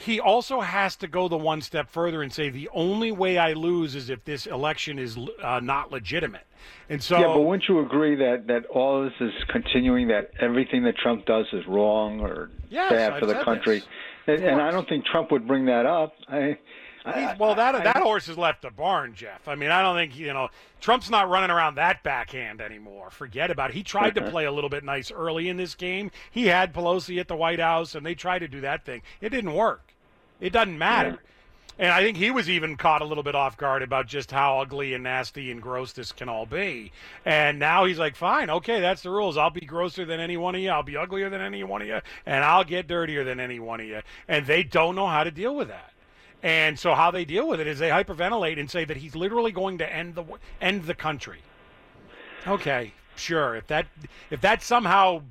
he also has to go the one step further and say the only way I lose is if this election is uh, not legitimate. And so yeah, but wouldn't you agree that that all this is continuing? That everything that Trump does is wrong or Yes, bad I've for the country, and, and I don't think Trump would bring that up. I, He's- well, that that horse has left the barn, Jeff. I mean, I don't think you know Trump's not running around that backhand anymore. Forget about it. He tried to play a little bit nice early in this game. He had Pelosi at the White House, and they tried to do that thing. It didn't work. It doesn't matter. And I think he was even caught a little bit off guard about just how ugly and nasty and gross this can all be. And now he's like, fine, okay, that's the rules. I'll be grosser than any one of you. I'll be uglier than any one of you. And I'll get dirtier than any one of you. And they don't know how to deal with that. And so how they deal with it is they hyperventilate and say that he's literally going to end the end the country. Okay, sure. If that if that somehow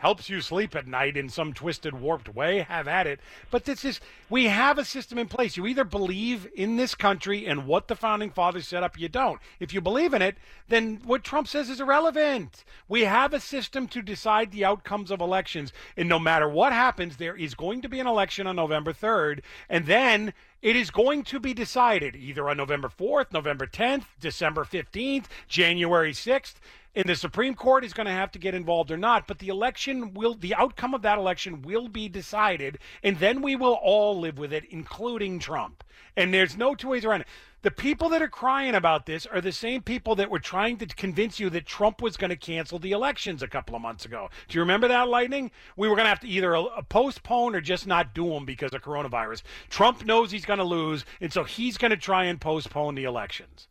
helps you sleep at night in some twisted, warped way, have at it. But this is we have a system in place. You either believe in this country and what the founding fathers set up, you don't. If you believe in it, then what Trump says is irrelevant. We have a system to decide the outcomes of elections, and no matter what happens, there is going to be an election on November 3rd, and then it is going to be decided either on November 4th, November 10th, December 15th, January 6th and the Supreme Court is going to have to get involved or not, but the election will, the outcome of that election will be decided, and then we will all live with it, including Trump. And there's no two ways around it. The people that are crying about this are the same people that were trying to convince you that Trump was going to cancel the elections a couple of months ago. Do you remember that, Lightning? We were going to have to either uh, postpone or just not do them because of coronavirus. Trump knows he's going to lose, and so he's going to try and postpone the elections.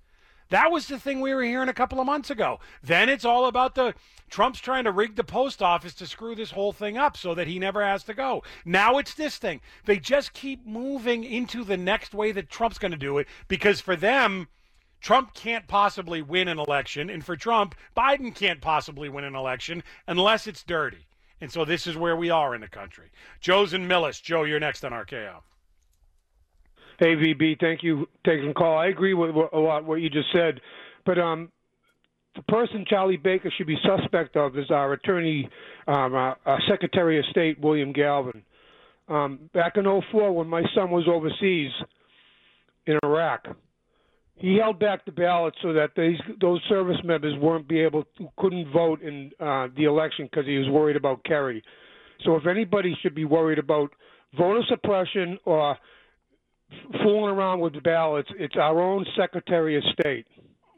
That was the thing we were hearing a couple of months ago. Then it's all about the Trump's trying to rig the post office to screw this whole thing up so that he never has to go. Now it's this thing. They just keep moving into the next way that Trump's going to do it because for them, Trump can't possibly win an election. And for Trump, Biden can't possibly win an election unless it's dirty. And so this is where we are in the country. Joe's and Millis. Joe, you're next on RKO. Hey, VB, thank you for taking the call. I agree with a lot what you just said, but um, the person Charlie Baker should be suspect of is our attorney, um, our, our Secretary of State, William Galvin. Um, back in '04, when my son was overseas in Iraq, he held back the ballot so that these those service members weren't be able to, couldn't vote in uh, the election because he was worried about Kerry. So if anybody should be worried about voter suppression or fooling around with the ballots, it's our own Secretary of State.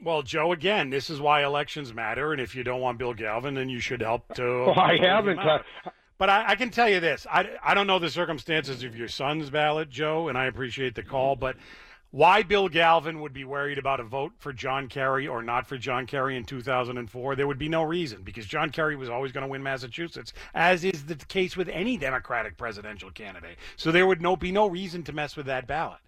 Well, Joe, again, this is why elections matter, and if you don't want Bill Galvin, then you should help to. Oh, I haven't. out. Uh, but I, I can tell you this: I, I don't know the circumstances of your son's ballot, Joe, and I appreciate the call. But why Bill Galvin would be worried about a vote for John Kerry or not for John Kerry in 2004, there would be no reason because John Kerry was always going to win Massachusetts, as is the case with any Democratic presidential candidate. So there would no be no reason to mess with that ballot.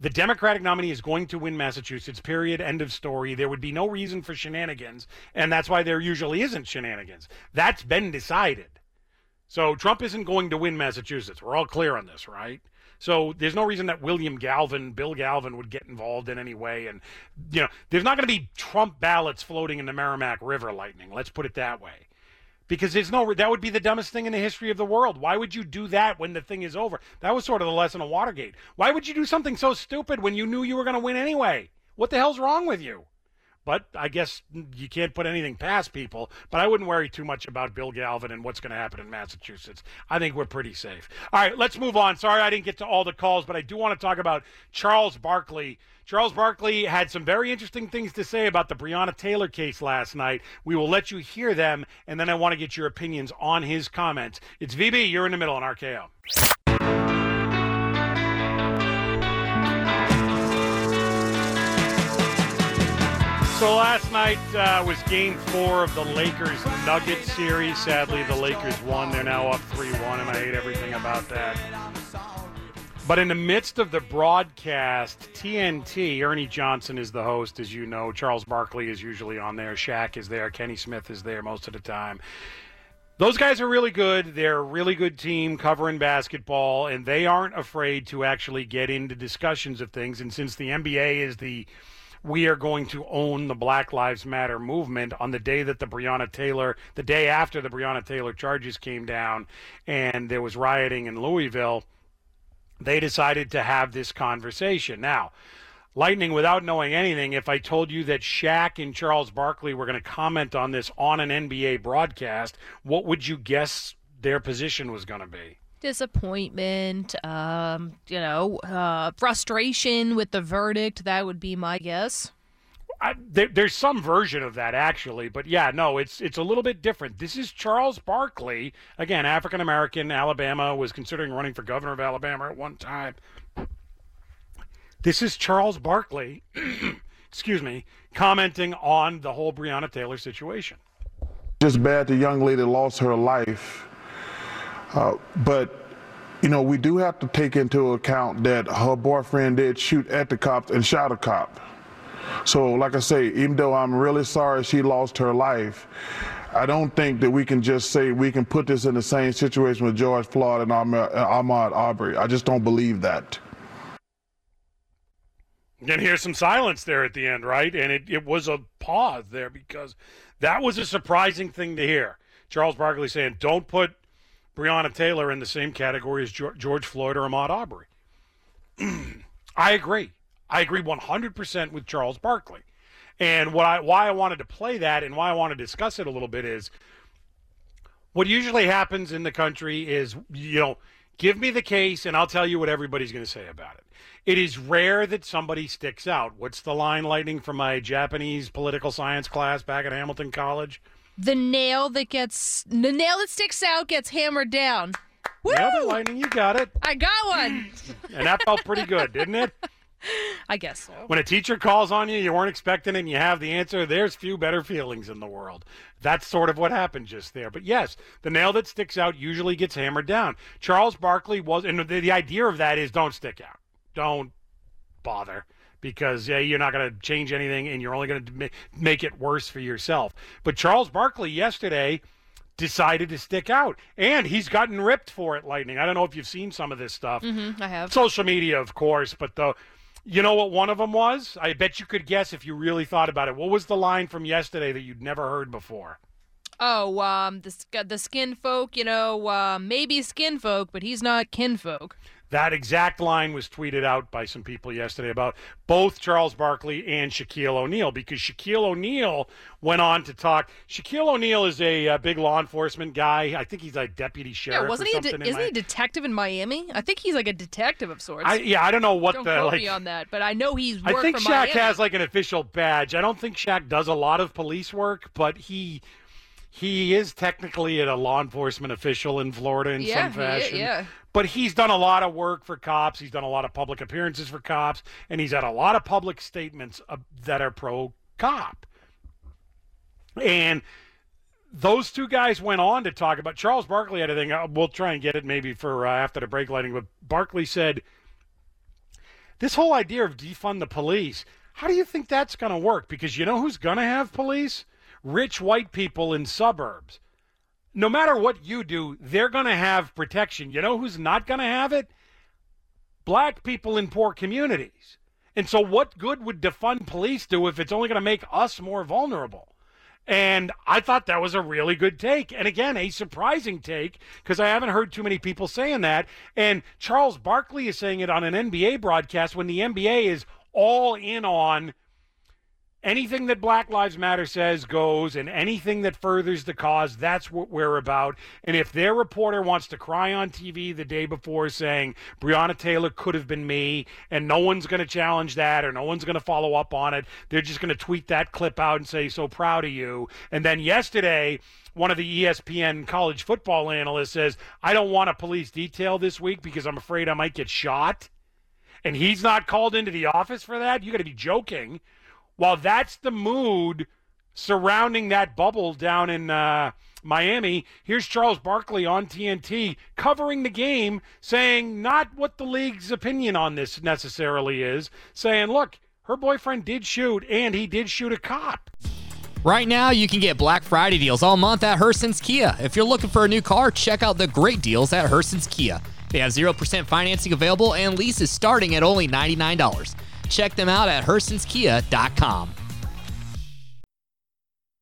The Democratic nominee is going to win Massachusetts, period, end of story. There would be no reason for shenanigans, and that's why there usually isn't shenanigans. That's been decided. So Trump isn't going to win Massachusetts. We're all clear on this, right? So there's no reason that William Galvin, Bill Galvin would get involved in any way. And, you know, there's not going to be Trump ballots floating in the Merrimack River lightning. Let's put it that way. Because there's no, that would be the dumbest thing in the history of the world. Why would you do that when the thing is over? That was sort of the lesson of Watergate. Why would you do something so stupid when you knew you were going to win anyway? What the hell's wrong with you? But I guess you can't put anything past people. But I wouldn't worry too much about Bill Galvin and what's going to happen in Massachusetts. I think we're pretty safe. All right, let's move on. Sorry I didn't get to all the calls, but I do want to talk about Charles Barkley. Charles Barkley had some very interesting things to say about the Breonna Taylor case last night. We will let you hear them, and then I want to get your opinions on his comments. It's VB, you're in the middle on RKO. So last night uh, was game four of the Lakers Nuggets series. Sadly, the Lakers won. They're now up 3 1, and I hate everything about that. But in the midst of the broadcast, TNT, Ernie Johnson is the host, as you know. Charles Barkley is usually on there. Shaq is there. Kenny Smith is there most of the time. Those guys are really good. They're a really good team covering basketball, and they aren't afraid to actually get into discussions of things. And since the NBA is the we are going to own the Black Lives Matter movement on the day that the Breonna Taylor, the day after the Breonna Taylor charges came down and there was rioting in Louisville, they decided to have this conversation. Now, Lightning, without knowing anything, if I told you that Shaq and Charles Barkley were going to comment on this on an NBA broadcast, what would you guess their position was going to be? Disappointment, um, you know, uh, frustration with the verdict. That would be my guess. I, there, there's some version of that actually, but yeah, no, it's it's a little bit different. This is Charles Barkley, again, African American, Alabama, was considering running for governor of Alabama at one time. This is Charles Barkley, excuse me, commenting on the whole Breonna Taylor situation. Just bad the young lady lost her life uh, but you know, we do have to take into account that her boyfriend did shoot at the cops and shot a cop. So, like I say, even though I'm really sorry she lost her life, I don't think that we can just say we can put this in the same situation with George Floyd and Ahmaud Arbery. I just don't believe that. And here's some silence there at the end, right? And it, it was a pause there because that was a surprising thing to hear. Charles Barkley saying, don't put Breonna Taylor in the same category as George Floyd or Ahmaud Arbery. I agree. I agree 100% with Charles Barkley. And what I, why I wanted to play that and why I want to discuss it a little bit is what usually happens in the country is, you know, give me the case and I'll tell you what everybody's going to say about it. It is rare that somebody sticks out. What's the line, Lightning, from my Japanese political science class back at Hamilton College? The nail that gets the nail that sticks out gets hammered down. Woo! Nailed it, Lightning. You got it. I got one. and that felt pretty good, didn't it? I guess so. When a teacher calls on you, you weren't expecting it, and you have the answer, there's few better feelings in the world. That's sort of what happened just there. But yes, the nail that sticks out usually gets hammered down. Charles Barkley was, and the, the idea of that is don't stick out. Don't bother because yeah, you're not going to change anything and you're only going to make it worse for yourself. But Charles Barkley yesterday decided to stick out and he's gotten ripped for it lightning. I don't know if you've seen some of this stuff. Mm-hmm, i have. Social media of course but the you know what one of them was? I bet you could guess if you really thought about it. What was the line from yesterday that you'd never heard before? Oh um the, the skin folk you know uh, maybe skin folk but he's not kinfolk that exact line was tweeted out by some people yesterday about both Charles Barkley and Shaquille O'Neal because Shaquille O'Neal went on to talk. Shaquille O'Neal is a, a, big law enforcement guy. I think he's a deputy sheriff. Yeah, wasn't he? De- isn't he a detective in Miami? I think he's like a detective of sorts. I, yeah, I don't know what don't the quote like. me on that, but I know he's. I think Shaq Miami. has like an official badge. I don't think Shaq does a lot of police work, but he he is technically a law enforcement official in Florida in yeah, some fashion. He, yeah. But he's done a lot of work for cops. He's done a lot of public appearances for cops, and he's had a lot of public statements uh, that are pro cop. And those two guys went on to talk about Charles Barkley had a thing. Uh, we'll try and get it maybe for uh, after the break Lightning. But Barkley said, "This whole idea of defund the police. How do you think that's going to work? Because you know who's going to have police." Rich white people in suburbs. No matter what you do, they're going to have protection. You know who's not going to have it? Black people in poor communities. And so, what good would defund police do if it's only going to make us more vulnerable? And I thought that was a really good take. And again, a surprising take because I haven't heard too many people saying that. And Charles Barkley is saying it on an NBA broadcast when the NBA is all in on anything that Black Lives Matter says goes, and anything that furthers the cause, that's what we're about. And if their reporter wants to cry on TV the day before saying Breonna Taylor could have been me, and no one's going to challenge that, or no one's going to follow up on it, they're just going to tweet that clip out and say, "So proud of you." And then yesterday. One of the ESPN college football analysts says, I don't want a police detail this week because I'm afraid I might get shot. And he's not called into the office for that? You got to be joking while that's the mood surrounding that bubble down in uh, Miami, here's Charles Barkley on TNT covering the game, saying not what the league's opinion on this necessarily is, saying, look, her boyfriend did shoot, and he did shoot a cop. Right now, you can get Black Friday deals all month at Herson's Kia. If you're looking for a new car, check out the great deals at Herson's Kia. They have 0% financing available and leases starting at only $99. Check them out at hersonskia.com.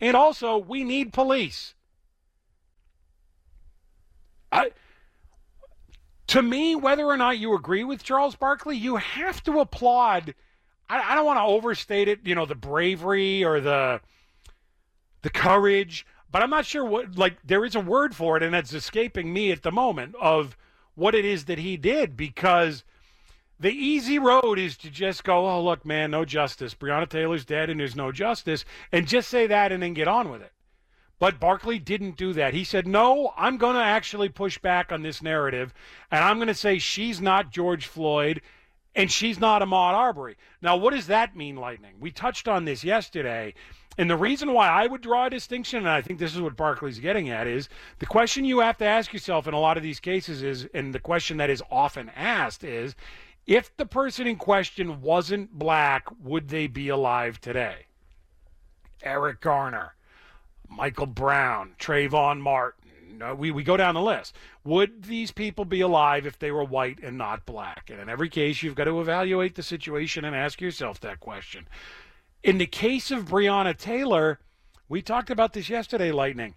And also, we need police. I, to me, whether or not you agree with Charles Barkley, you have to applaud. I, I don't want to overstate it, you know, the bravery or the the courage, but I'm not sure what. Like, there is a word for it, and it's escaping me at the moment of what it is that he did because the easy road is to just go, oh, look, man, no justice. Breonna Taylor's dead and there's no justice, and just say that and then get on with it. But Barkley didn't do that. He said, no, I'm going to actually push back on this narrative, and I'm going to say she's not George Floyd and she's not Ahmaud Arbery. Now, what does that mean, Lightning? We touched on this yesterday. And the reason why I would draw a distinction, and I think this is what Barkley's getting at, is the question you have to ask yourself in a lot of these cases is, and the question that is often asked is, if the person in question wasn't black, would they be alive today? Eric Garner, Michael Brown, Trayvon Martin. Uh, we, we go down the list. Would these people be alive if they were white and not black? And in every case, you've got to evaluate the situation and ask yourself that question. In the case of Breonna Taylor, we talked about this yesterday, Lightning.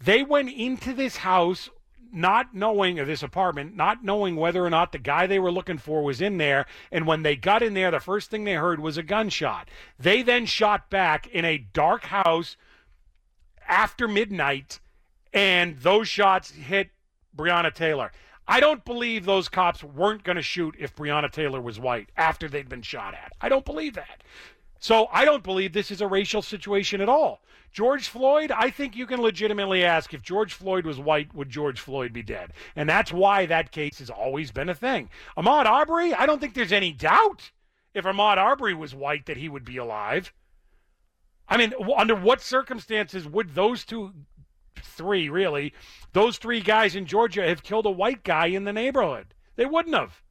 They went into this house not knowing of this apartment, not knowing whether or not the guy they were looking for was in there. And when they got in there, the first thing they heard was a gunshot. They then shot back in a dark house after midnight, and those shots hit Breonna Taylor. I don't believe those cops weren't going to shoot if Breonna Taylor was white after they'd been shot at. I don't believe that. So I don't believe this is a racial situation at all. George Floyd, I think you can legitimately ask if George Floyd was white, would George Floyd be dead? And that's why that case has always been a thing. Ahmaud Arbery, I don't think there's any doubt if Ahmaud Arbery was white that he would be alive. I mean, under what circumstances would those two, three really, those three guys in Georgia have killed a white guy in the neighborhood? They wouldn't have.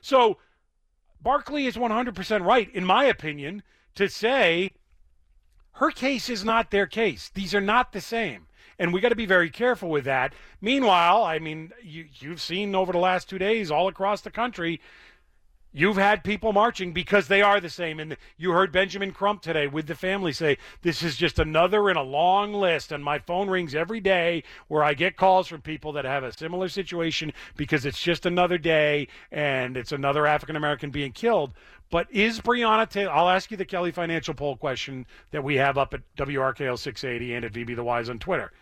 So Barkley is 100% right, in my opinion, to say her case is not their case. These are not the same. And we got to be very careful with that. Meanwhile, I mean, you, you've seen over the last two days all across the country, you've had people marching because they are the same. And you heard Benjamin Crump today with the family say, This is just another in a long list. And my phone rings every day where I get calls from people that have a similar situation because it's just another day and it's another African American being killed. But is Breonna Taylor? I'll ask you the Kelly Financial Poll question that we have up at WRKO 680 and at VB the Wise on Twitter.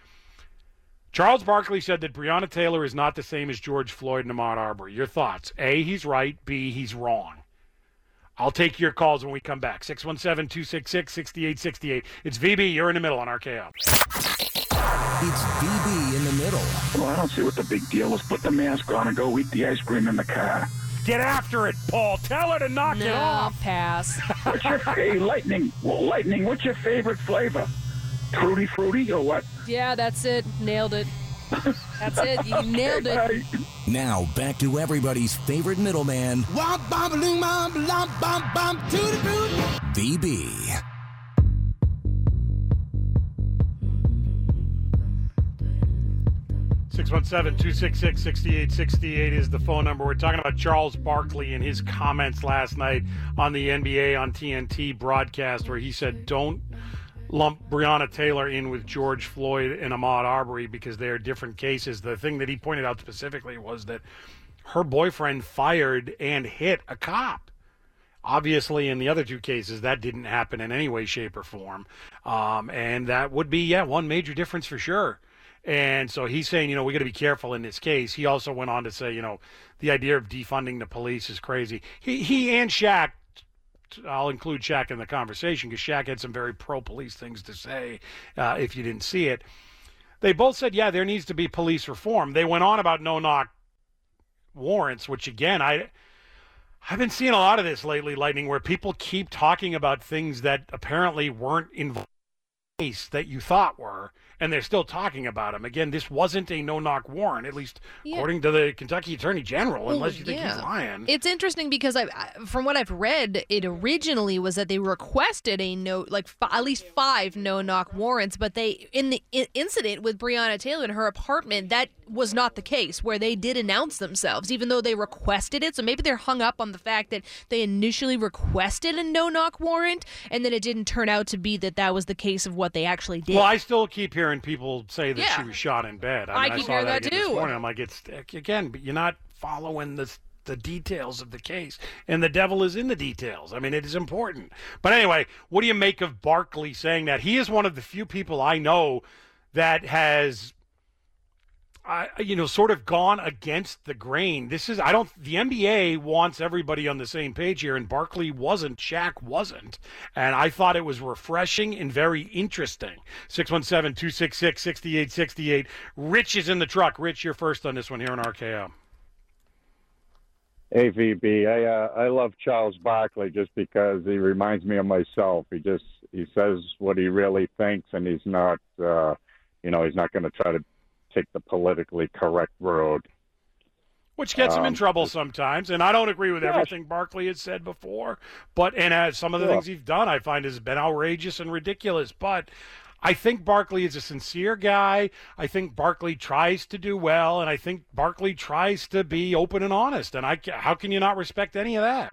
Charles Barkley said that Breonna Taylor is not the same as George Floyd and Ahmaud Arbery. Your thoughts? A, he's right. B, he's wrong. I'll take your calls when we come back. 617 266 6868. It's VB. You're in the middle on RKO. It's VB in the middle. Well, I don't see what the big deal is. Put the mask on and go eat the ice cream in the car. Get after it, Paul. Tell her to knock no, it off. pass. What's your hey, lightning? Well, lightning. What's your favorite flavor? Fruity, fruity, or what? yeah, that's it. Nailed it. That's it. You nailed it. Now back to everybody's favorite middleman, Womp bom loom bom lom bom bom to the boot. VB. Six one seven two six six sixty eight sixty eight is the phone number. We're talking about Charles Barkley and his comments last night on the NBA on TNT broadcast, where he said, "Don't lump Breonna Taylor in with George Floyd and Ahmaud Arbery because they are different cases." The thing that he pointed out specifically was that her boyfriend fired and hit a cop. Obviously, in the other two cases, that didn't happen in any way, shape, or form, um, and that would be yeah one major difference for sure. And so he's saying, you know, we got to be careful in this case. He also went on to say, you know, the idea of defunding the police is crazy. He he and Shaq, I'll include Shaq in the conversation because Shaq had some very pro-police things to say. Uh, if you didn't see it, they both said, yeah, there needs to be police reform. They went on about no-knock warrants, which again, I. I've been seeing a lot of this lately, Lightning, where people keep talking about things that apparently weren't involved that you thought were, and they're still talking about him. Again, this wasn't a no-knock warrant, at least Yeah. according to the Kentucky Attorney General, Well, unless you think yeah. he's lying. It's interesting because I, from what I've read, it originally was that they requested a no, like fi- at least five no-knock warrants, but they in the I- incident with Breonna Taylor in her apartment, that was not the case. Where they did announce themselves, even though they requested it. So maybe they're hung up on the fact that they initially requested a no-knock warrant, and then it didn't turn out to be that that was the case of what they actually did. Well, I still keep hearing people say that Yeah. she was shot in bed. I mean, keep saw hearing that that again this too. morning. I'm like, it's again, but you're not following the the details of the case, and the devil is in the details. I mean, it is important. But anyway, what do you make of Barkley saying that? He is one of the few people I know that has I, you know, sort of gone against the grain. This is, I don't, the NBA wants everybody on the same page here, and Barkley wasn't, Shaq wasn't. And I thought it was refreshing and very interesting. 617 266 6868. Rich is in the truck. Rich, you're first on this one here on RKO. AVB. I uh, I love Charles Barkley just because he reminds me of myself. He just he says what he really thinks, and he's not uh, you know he's not going to try to take the politically correct road. Which gets him in Um, trouble sometimes, and I don't agree with Yes. everything Barkley has said before. But and as some of the Sure. things he's done, I find has been outrageous and ridiculous. But I think Barkley is a sincere guy. I think Barkley tries to do well, and I think Barkley tries to be open and honest. And I, how can you not respect any of that?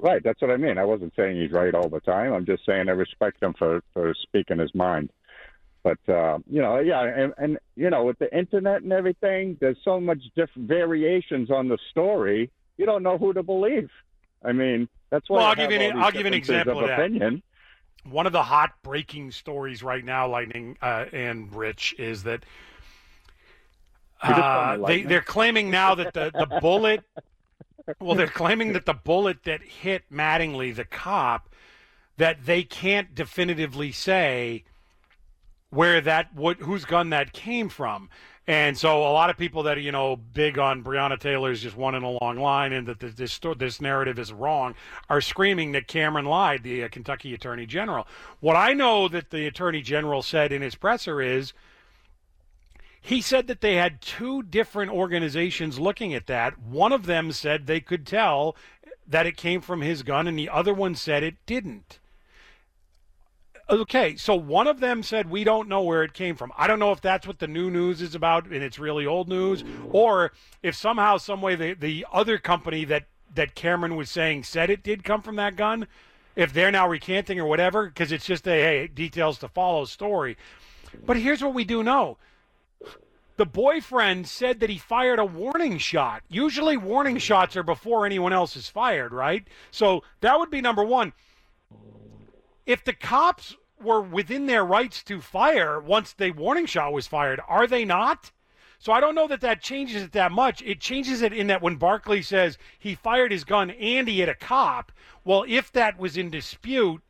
Right, that's what I mean. I wasn't saying he's right all the time. I'm just saying I respect him for for speaking his mind. But uh, you know, yeah, and, and you know, with the internet and everything, there's so much different variations on the story. You don't know who to believe. I mean, that's why. Well, I'll give you an, I'll give you an example of of that. opinion. One of the hot breaking stories right now, Lightning uh, and Rich, is that You just call me uh, they, they're claiming now that the, the bullet. Well, they're claiming that the bullet that hit Mattingly, the cop, that they can't definitively say where that what whose gun that came from. And so a lot of people that are, you know, big on Breonna Taylor's just one in a long line and that this, this, narrative is wrong are screaming that Cameron lied, the uh, Kentucky Attorney General. What I know that the Attorney General said in his presser is he said that they had two different organizations looking at that. One of them said they could tell that it came from his gun, and the other one said it didn't. Okay, so one of them said we don't know where it came from. I don't know if that's what the new news is about and it's really old news, or if somehow, some way, the the other company that that Cameron was saying said it did come from that gun, if they're now recanting or whatever, because it's just a hey details to follow story. But here's what we do know: the boyfriend said that he fired a warning shot. Usually, warning shots are before anyone else is fired, right? So that would be number one if the cops were within their rights to fire once the warning shot was fired, are they not? So I don't know that that changes it that much. It changes it in that when Barkley says he fired his gun and he hit a cop, well, if that was in dispute,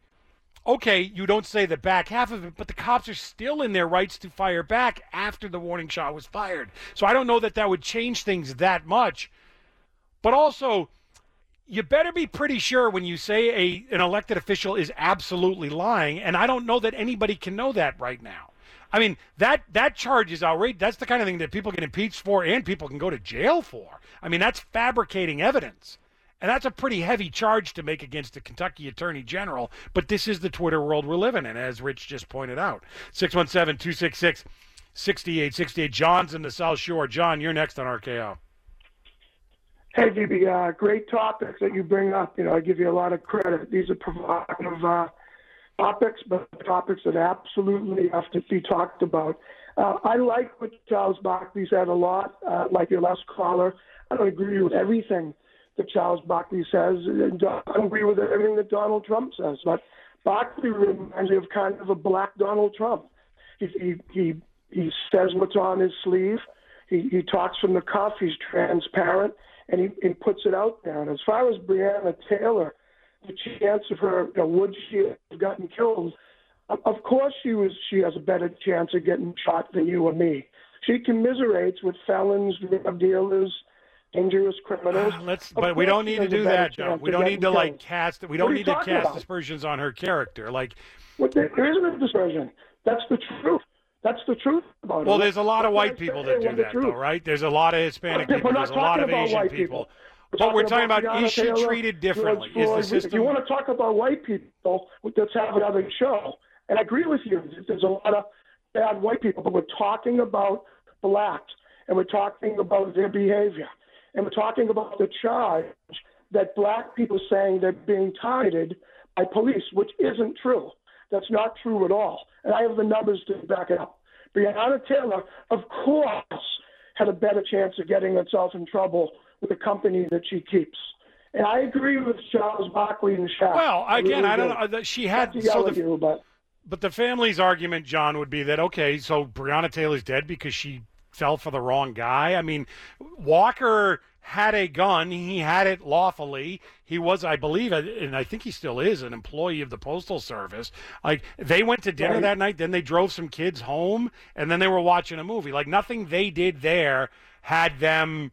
okay, you don't say the back half of it, but the cops are still in their rights to fire back after the warning shot was fired. So I don't know that that would change things that much. But also, you better be pretty sure when you say a an elected official is absolutely lying, and I don't know that anybody can know that right now. I mean, that that charge is outrageous. That's the kind of thing that people get impeached for and people can go to jail for. I mean, that's fabricating evidence. And that's a pretty heavy charge to make against the Kentucky Attorney General. But this is the Twitter world we're living in, as Rich just pointed out. 617 266 6868. John's in the South Shore. John, you're next on RKO. Hey, VB, uh, great topics that you bring up. You know, I give you a lot of credit. These are provocative uh, topics, but topics that absolutely have to be talked about. Uh, I like what Charles Barkley said a lot, uh, like your last caller. I don't agree with everything that Charles Barkley says. And I don't agree with everything that Donald Trump says, but Barkley reminds me of kind of a black Donald Trump. He he he, he says what's on his sleeve. He he talks from the cuff. He's transparent, and he, he puts it out there. And as far as Breonna Taylor, the chance of her, you know, would she have gotten killed? Of course, she was. She has a better chance of getting shot than you or me. She commiserates with felons, drug dealers, dangerous criminals. Ah, let's, but we don't need to do that, John. We don't need to like cast. We don't need to cast about? aspersions on her character. Like, Well, there isn't a dispersion. That's the truth. That's the truth about it. well, there's a lot of white people that do that, though, right? There's a lot of Hispanic We're people. not There's a lot of about Asian people. people. But we're talking about Breonna is she Taylor, treated George differently? Is the Floyd. If you want to talk about white people, let's have another show. And I agree with you. There's a lot of bad white people, but we're talking about blacks, and we're talking about their behavior, and we're talking about the charge that black people are saying they're being targeted by police, which isn't true. That's not true at all. And I have the numbers to back it up. Breonna Taylor, of course, had a better chance of getting herself in trouble with the company that she keeps. And I agree with Charles Barkley and Shaq. Well, again, really I don't know. Uh, she had yell so the, you, but but the family's argument, John, would be that okay, so Breonna Taylor's dead because she fell for the wrong guy. I mean, Walker had a gun. He had it lawfully. He was, I believe, and I think he still is, an employee of the Postal Service. Like they went to dinner Right. that night, then they drove some kids home, and then they were watching a movie. Like nothing they did there had them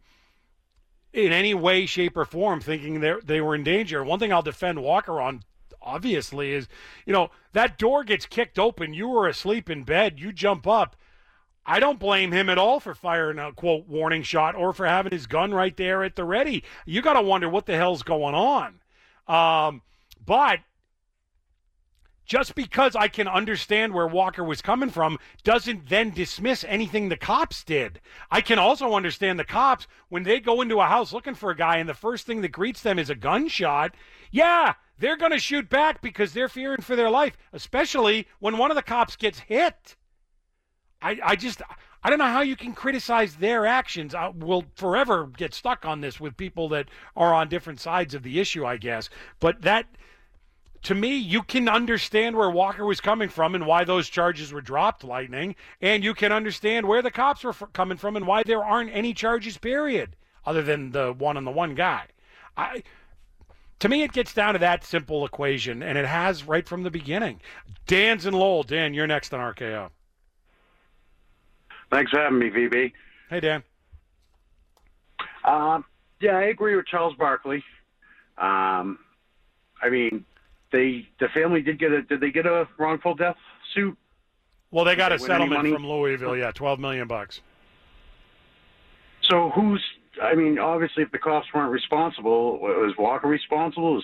in any way, shape, or form thinking they they were in danger. One thing I'll defend Walker on, obviously, is you know that door gets kicked open. You were asleep in bed. You jump up. I don't blame him at all for firing a quote warning shot or for having his gun right there at the ready. You got to wonder what the hell's going on. Um, but just because I can understand where Walker was coming from doesn't then dismiss anything the cops did. I can also understand the cops when they go into a house looking for a guy and the first thing that greets them is a gunshot. Yeah, they're going to shoot back because they're fearing for their life, especially when one of the cops gets hit. I, I just I don't know how you can criticize their actions. I will forever get stuck on this with people that are on different sides of the issue, I guess. But that to me, you can understand where Walker was coming from and why those charges were dropped, Lightning, and you can understand where the cops were f- coming from and why there aren't any charges, period, other than the one on the one guy. I, to me, it gets down to that simple equation, and it has right from the beginning. Dan's and Lowell. Dan, you're next on RKO. Thanks for having me, VB. Hey, Dan. Um, yeah, I agree with Charles Barkley. Um, I mean, they the family did get a did they get a wrongful death suit? Well, they got a they settlement from Louisville. Yeah, twelve million bucks. So who's? I mean, obviously, if the cops weren't responsible, was Walker responsible? Is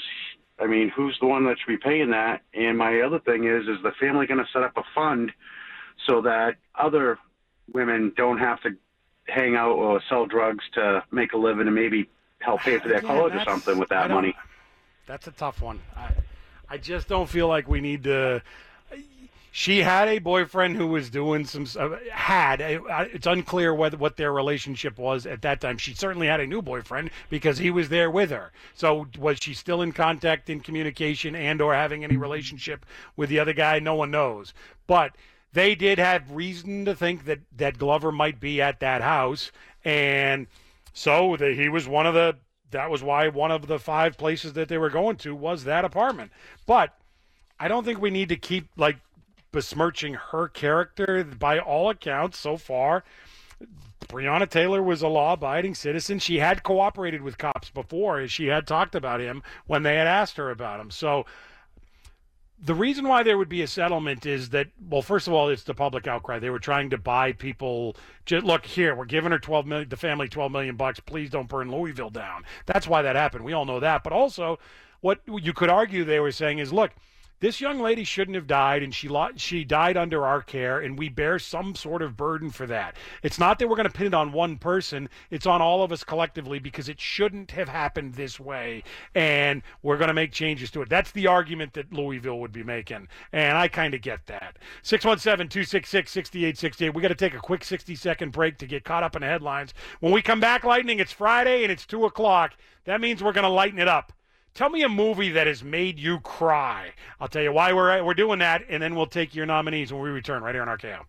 I mean, who's the one that should be paying that? And my other thing is, is the family going to set up a fund so that other women don't have to hang out or sell drugs to make a living and maybe help pay for their Yeah, college or something with that money? That's a tough one. I, I just don't feel like we need to. She had a boyfriend who was doing some. Uh, had it's unclear whether what their relationship was at that time. She certainly had a new boyfriend because he was there with her. So was she still in contact, in communication, and or having any relationship with the other guy? No one knows. But they did have reason to think that that Glover might be at that house, and so he was one of the. That was why one of the five places that they were going to was that apartment. But I don't think we need to keep like besmirching her character. By all accounts, so far, Breonna Taylor was a law-abiding citizen. She had cooperated with cops before. She had talked about him when they had asked her about him. So the reason why there would be a settlement is that well first of all it's the public outcry. They were trying to buy people just look here we're giving her 12 million the family 12 million bucks. Please don't burn louisville down. That's why that happened. We all know that. But also what you could argue they were saying is look this young lady shouldn't have died and she she died under our care and we bear some sort of burden for that. It's not that we're going to pin it on one person it's on all of us collectively because it shouldn't have happened this way and we're going to make changes to it. That's the argument that louisville would be making and i kind of get that. 617-266-6868 we got to take a quick 60 second break to get caught up in the headlines. When we come back lightning it's friday and it's 2 o'clock. That means we're going to lighten it up Tell me a movie that has made you cry. I'll tell you why we're we're doing that, and then we'll take your nominees when we return right here on RKO.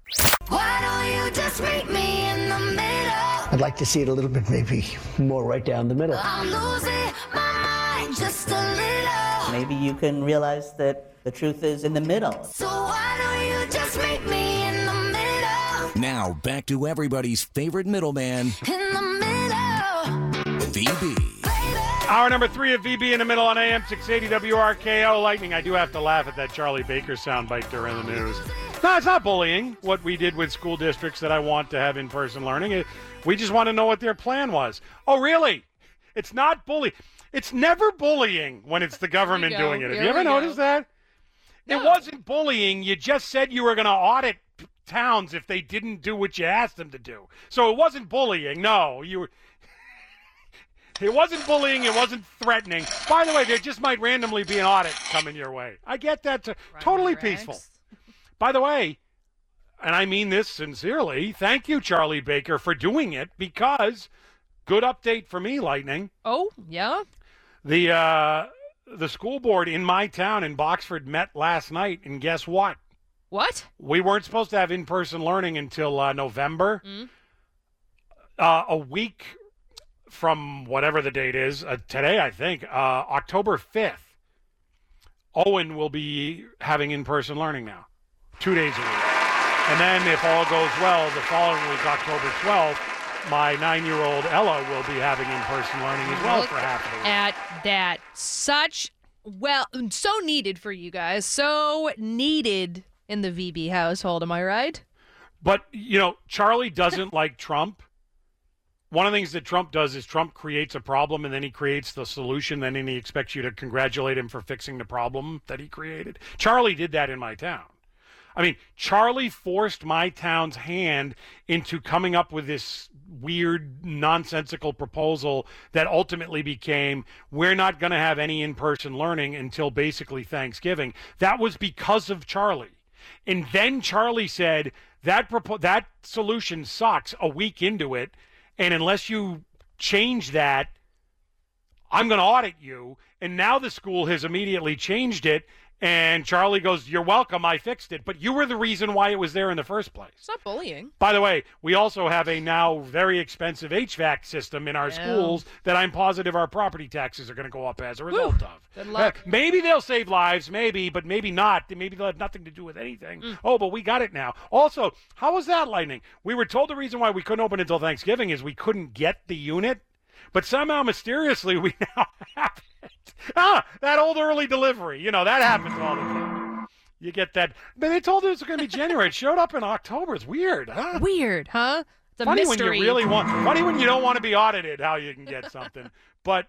Why don't you just meet me in the middle? I'd like to see it a little bit, maybe more right down the middle. I'm losing my mind just a little. Maybe you can realize that the truth is in the middle. So why don't you just meet me in the middle? Now, back to everybody's favorite middleman, In the middle. VB. Hour number three of VB in the middle on AM 680 WRKO Lightning. I do have to laugh at that Charlie Baker soundbite during the news. No, it's not bullying what we did with school districts that I want to have in person learning. It- We just want to know what their plan was. Oh, really? It's not bullying. It's never bullying when it's the government Here we go. doing it. Have Here you ever we go. noticed that? It wasn't bullying. You just said you were going to audit towns if they didn't do what you asked them to do. So it wasn't bullying. No, you were. It wasn't bullying. It wasn't threatening. By the way, there just might randomly be an audit coming your way. I get that. Too. Totally peaceful. By the way, and I mean this sincerely, thank you, Charlie Baker, for doing it because good update for me, Lightning. Oh, yeah? The uh, the school board in my town in Boxford met last night, and guess what? What? We weren't supposed to have in person learning until uh, November. Mm. Uh, a week from whatever the date is, uh, today, I think, uh, October 5th, Owen will be having in person learning now, two days a week. And then, if all goes well, the following week, October 12th, my nine year old Ella will be having in person learning as well Look for half of the week. At that. Such, well, so needed for you guys. So needed in the VB household. Am I right? But, you know, Charlie doesn't like Trump. One of the things that Trump does is Trump creates a problem and then he creates the solution, then he expects you to congratulate him for fixing the problem that he created. Charlie did that in my town. I mean, Charlie forced my town's hand into coming up with this weird, nonsensical proposal that ultimately became we're not going to have any in person learning until basically Thanksgiving. That was because of Charlie. And then Charlie said that propo- that solution sucks a week into it, and unless you change that, I'm going to audit you. And now the school has immediately changed it. And Charlie goes, You're welcome. I fixed it. But you were the reason why it was there in the first place. It's not bullying. By the way, we also have a now very expensive HVAC system in our Yeah. schools that I'm positive our property taxes are going to go up as a result of. Good luck. Uh, maybe they'll save lives, maybe, but maybe not. Maybe they'll have nothing to do with anything. Mm. Oh, but we got it now. Also, how was that lightning? We were told the reason why we couldn't open until Thanksgiving is we couldn't get the unit, but somehow mysteriously we now have it. Ah, that old early delivery. You know, that happens all the time. You get that. But they told us it was going to be January. It showed up in October. It's weird, huh? Weird, huh? It's a funny mystery. when you really want. Funny when you don't want to be audited. How you can get something, but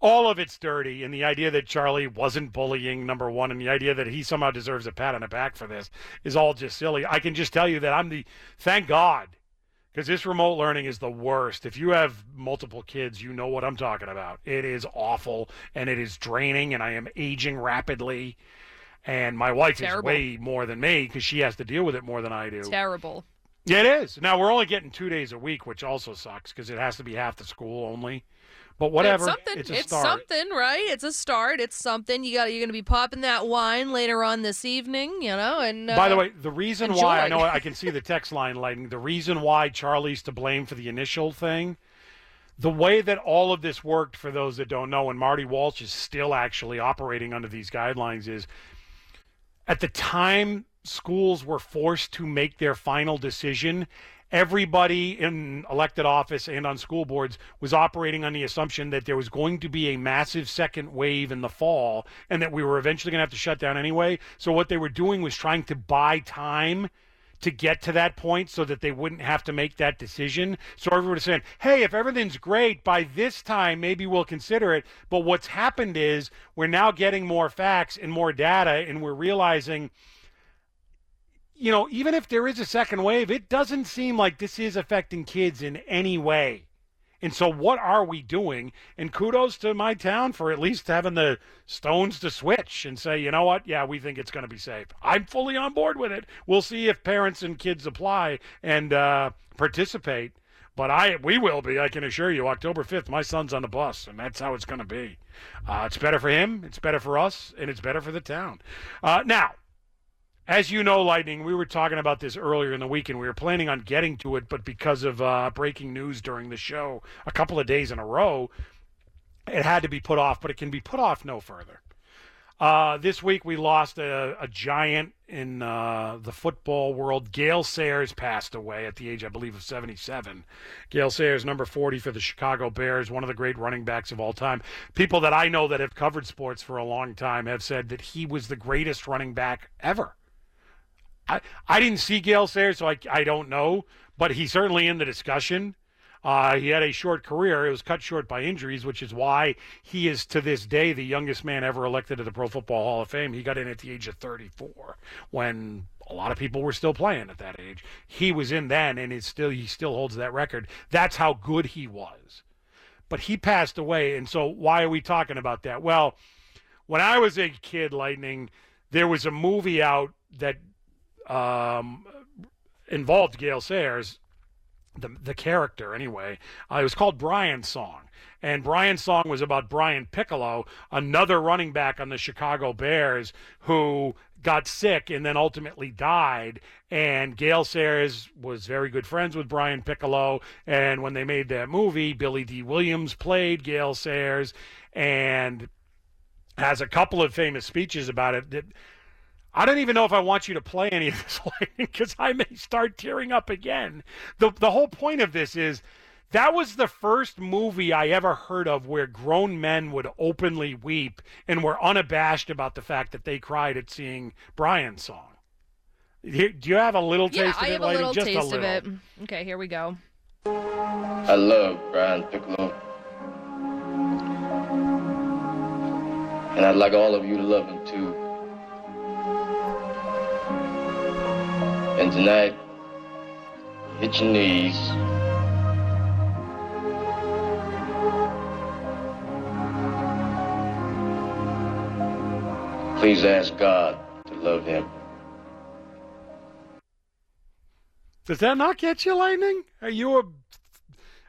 all of it's dirty. And the idea that Charlie wasn't bullying, number one, and the idea that he somehow deserves a pat on the back for this is all just silly. I can just tell you that I'm the. Thank God. Because this remote learning is the worst. If you have multiple kids, you know what I'm talking about. It is awful and it is draining, and I am aging rapidly. And my wife Terrible. is way more than me because she has to deal with it more than I do. Terrible. Yeah, it is. Now we're only getting two days a week, which also sucks because it has to be half the school only. But whatever, It's something. it's start. something, right? It's a start. It's something. You got. You're going to be popping that wine later on this evening, you know. And uh, By the way, the reason why I know I can see the text line Lightning. The reason why Charlie's to blame for the initial thing, the way that all of this worked for those that don't know, and Marty Walsh is still actually operating under these guidelines, is at the time schools were forced to make their final decision, everybody in elected office and on school boards was operating on the assumption that there was going to be a massive second wave in the fall and that we were eventually going to have to shut down anyway. So what they were doing was trying to buy time to get to that point so that they wouldn't have to make that decision. So everyone was saying, hey, if everything's great, by this time, maybe we'll consider it. But what's happened is we're now getting more facts and more data, and we're realizing you know, even if there is a second wave, it doesn't seem like this is affecting kids in any way. And so, what are we doing? And kudos to my town for at least having the stones to switch and say, you know what? Yeah, we think it's going to be safe. I'm fully on board with it. We'll see if parents and kids apply and uh, participate. But I, we will be. I can assure you. October 5th, my son's on the bus, and that's how it's going to be. Uh, it's better for him. It's better for us, and it's better for the town. Uh, now, as you know, Lightning, we were talking about this earlier in the week, and we were planning on getting to it, but because of uh, breaking news during the show a couple of days in a row, it had to be put off, but it can be put off no further. Uh, this week, we lost a, a giant in uh, the football world. Gale Sayers passed away at the age, I believe, of 77. Gale Sayers, number 40 for the Chicago Bears, one of the great running backs of all time. People that I know that have covered sports for a long time have said that he was the greatest running back ever. I, I didn't see Gale Sayers, so I, I don't know, but he's certainly in the discussion. Uh, he had a short career. It was cut short by injuries, which is why he is to this day the youngest man ever elected to the Pro Football Hall of Fame. He got in at the age of 34 when a lot of people were still playing at that age. He was in then, and it's still he still holds that record. That's how good he was. But he passed away, and so why are we talking about that? Well, when I was a kid, Lightning, there was a movie out that um, involved Gale Sayers, the the character anyway. Uh, it was called Brian's Song, and Brian's Song was about Brian Piccolo, another running back on the Chicago Bears who got sick and then ultimately died. And Gale Sayers was very good friends with Brian Piccolo. And when they made that movie, Billy Dee Williams played Gale Sayers and has a couple of famous speeches about it. That, I don't even know if I want you to play any of this because I may start tearing up again. The the whole point of this is that was the first movie I ever heard of where grown men would openly weep and were unabashed about the fact that they cried at seeing Brian's song. Do you have a little taste yeah, of I it? have a little Just taste a little. of it. Okay, here we go. I love Brian Piccolo. And I'd like all of you to love him too. And tonight, hit your knees. Please ask God to love him. Does that not get you, Lightning? Are you a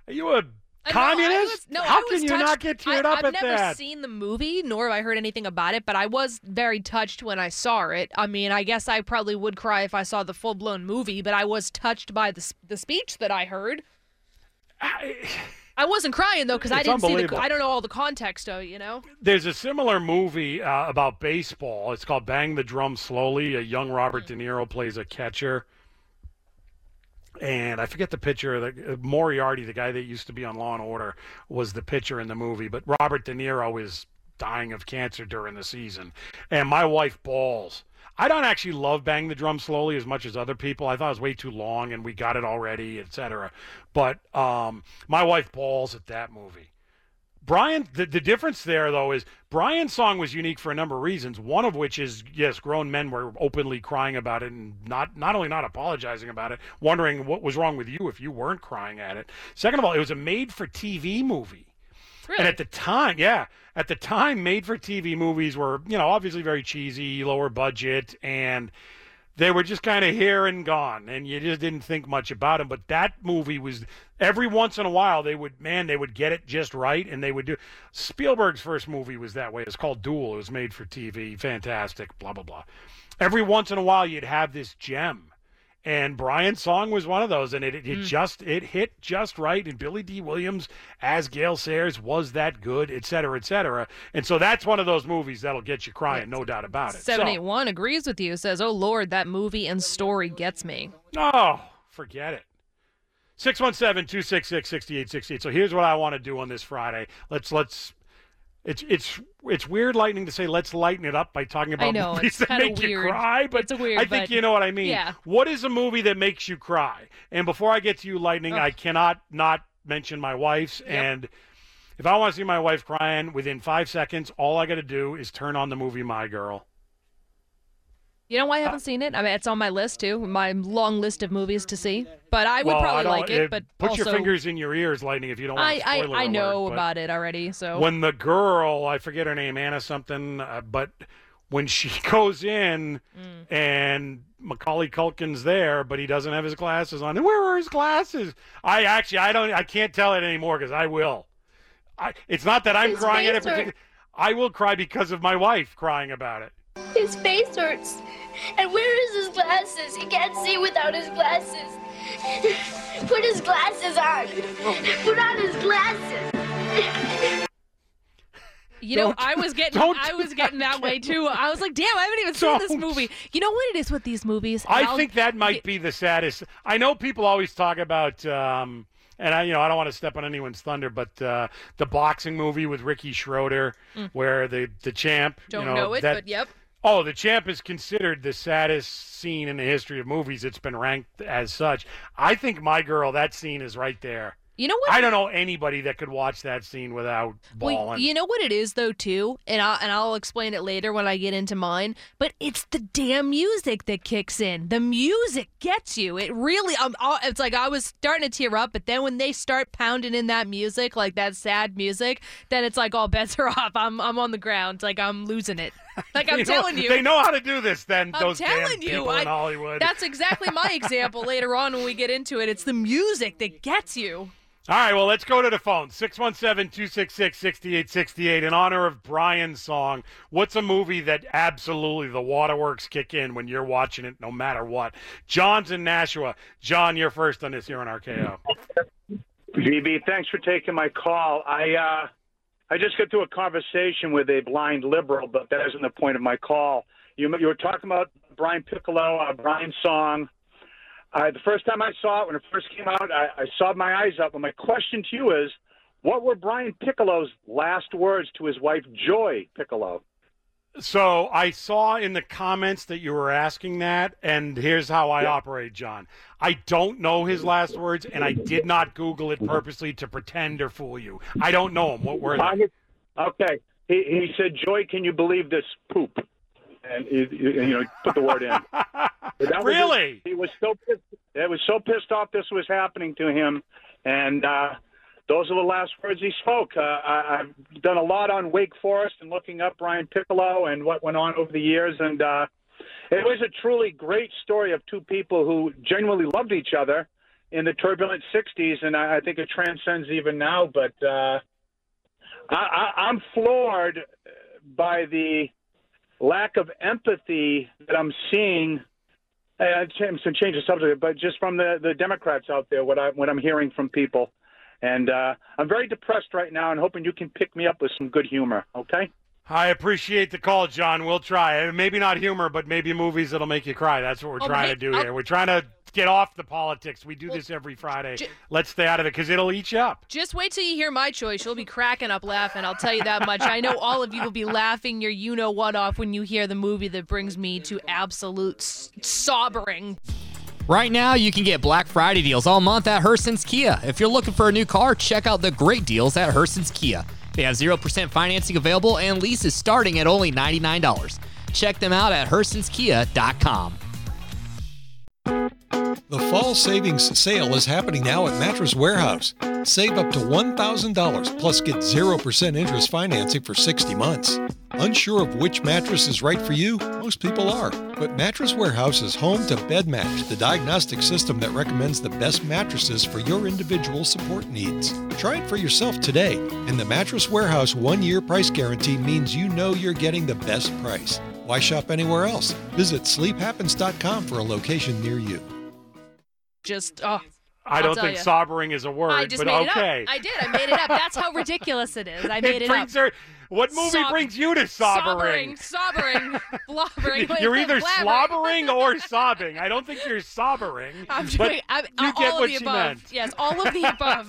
are you a No, communist? was- no, How I can you not get teared I, up I've at never seen the movie, nor have I heard anything about it, but I was very touched when I saw it. I mean, I guess I probably would cry if I saw the full blown movie, but I was touched by the the speech that I heard. I wasn't crying though because I didn't see the. I don't know all the context of you know. There's a similar movie uh, about baseball. It's called Bang the Drum Slowly. A young Robert De Niro plays a catcher. And I forget the pitcher. The, uh, Moriarty, the guy that used to be on Law and Order, was the pitcher in the movie. But Robert De Niro is dying of cancer during the season. And my wife bawls. I don't actually love Bang the Drum Slowly as much as other people. I thought it was way too long and we got it already, etc. But um, my wife bawls at that movie. Brian, the, the difference there though is Brian's song was unique for a number of reasons. One of which is yes, grown men were openly crying about it and not not only not apologizing about it, wondering what was wrong with you if you weren't crying at it. Second of all, it was a made-for-TV movie. And at the time, yeah, at the time, made for TV movies were, you know, obviously very cheesy, lower budget, and they were just kind of here and gone, and you just didn't think much about them. But that movie was every once in a while they would, man, they would get it just right, and they would do. Spielberg's first movie was that way. It's called Duel. It was made for TV, fantastic, blah blah blah. Every once in a while, you'd have this gem And Brian's song was one of those, and it, it, it Mm. just it hit just right. And Billy Dee Williams as Gale Sayers was that good, et cetera, et cetera. And so that's one of those movies that'll get you crying, no doubt about it. So- 781 agrees with you, says, Oh Lord, that movie and story gets me. Oh, forget it. 617 266 6868. So here's what I want to do on this Friday. Let's, let's, it's, it's, it's weird lightning to say let's lighten it up by talking about know, movies that make you cry, but weird, I think but- you know what I mean. yeah. What is a movie that makes you cry? And before I get to you, lightning, I cannot not mention my wife's. And if I want to see my wife crying within five seconds, all I got to do is turn on the movie My Girl. You know why I haven't seen it? I mean, it's on my list too, my long list of movies to see. But I would Well, probably don't- like it. But put also, your fingers in your ears, lightning, if you don't want I, to I, I know alert, about it already. So when the girl, I forget her name, Anna something, uh, but when she goes in Mm. and Macaulay Culkin's there, but he doesn't have his glasses on. And where are his glasses? I actually, I don't, I can't tell it anymore because I will. I, it's not that I'm His crying at it. face hurt. particular- I will cry because of my wife crying about it. His face hurts. And where is his glasses? He can't see without his glasses. Put his glasses on. Put on his glasses. You know, Don't- I was getting I was getting that way too. I was like, damn, I haven't even seen this movie. You know what it is with these movies? I I'll- think that might be the saddest. I know people always talk about, um, and I, you know, I don't want to step on anyone's thunder, but uh, the boxing movie with Ricky Schroder, Mm. where the the champ, Don't you know, know it, that- but yep. Oh, the champ is considered the saddest scene in the history of movies. It's been ranked as such. I think my girl, that scene is right there. You know what? I don't know anybody that could watch that scene without bawling. Well, you know what it is though too, and I'll and I'll explain it later when I get into mine. But it's the damn music that kicks in. The music gets you. It really. Um, I- it's like I was starting to tear up, but then when they start pounding in that music, like that sad music, then it's like all bets are off. I'm I'm on the ground, like I'm losing it. Like I'm know- telling you, they know how to do this. Then I'm those damn telling you, people I- in Hollywood. That's exactly my example later on when we get into it. It's the music that gets you. All right, well, let's go to the phone. 617 266 6868. In honor of Brian's song, what's a movie that absolutely the waterworks kick in when you're watching it no matter what? John's in Nashua. John, you're first on this here on RKO. VB, thanks for taking my call. I uh, I just got through a conversation with a blind liberal, but that isn't the point of my call. You you were talking about Brian Piccolo, uh, Brian's song. Uh, the first time I saw it, when it first came out, I, I sobbed my eyes up. And my question to you is, what were Brian Piccolo's last words to his wife Joy Piccolo? So I saw in the comments that you were asking that, and here's how I operate, John. I don't know his last words, and I did not Google it purposely to pretend or fool you. I don't know him. What were they? Okay. He, he said, Joy, can you believe this poop? And you, know, put the word in. That was- Really? he was so pissed. Was so pissed off this was happening to him, and uh, those are the last words he spoke. Uh, I, I've done a lot on Wake Forest and looking up Brian Piccolo and what went on over the years, and uh, it was a truly great story of two people who genuinely loved each other in the turbulent '60s, and I, I think it transcends even now. But uh, I, I'm floored by the lack of empathy that I'm seeing. Uh, to change the subject, but just from the, the Democrats out there, what I what I'm hearing from people, and uh, I'm very depressed right now, and hoping you can pick me up with some good humor. Okay. I appreciate the call, John. We'll try. Uh, Maybe not humor, but maybe movies that'll make you cry. That's what we're Oh, trying hey, to do I'll- here. We're trying to get off the politics. We do this every Friday. Let's stay out of it because it'll eat you up. Just wait till you hear my choice. You'll be cracking up laughing. I'll tell you that much. I know all of you will be laughing your you know what off when you hear the movie that brings me to absolute s- sobbering. Right now, you can get Black Friday deals all month at Herson's Kia. If you're looking for a new car, check out the great deals at Herson's Kia. They have 0% financing available and leases starting at only $99. Check them out at hersonskia.com. The fall savings sale is happening now at Mattress Warehouse. Save up to $1,000 plus get 0% interest financing for 60 months. Unsure of which mattress is right for you? Most people are. But Mattress Warehouse is home to BedMatch, the diagnostic system that recommends the best mattresses for your individual support needs. Try it for yourself today, and the Mattress Warehouse one year price guarantee means you know you're getting the best price. Why shop anywhere else? Visit sleephappens.com for a location near you. Just oh. I don't think ya. sobbering is a word, I just but made okay. it up. I did. I made it up. That's how ridiculous it is. I made it, brings up. her. What movie Sob- brings you to sobbering? Sobbering, slobbering. You're either slobbering or sobbing. I don't think you're sobbering. I'm but doing I'm, you uh, all get of what the she above. meant. Yes, all of the above.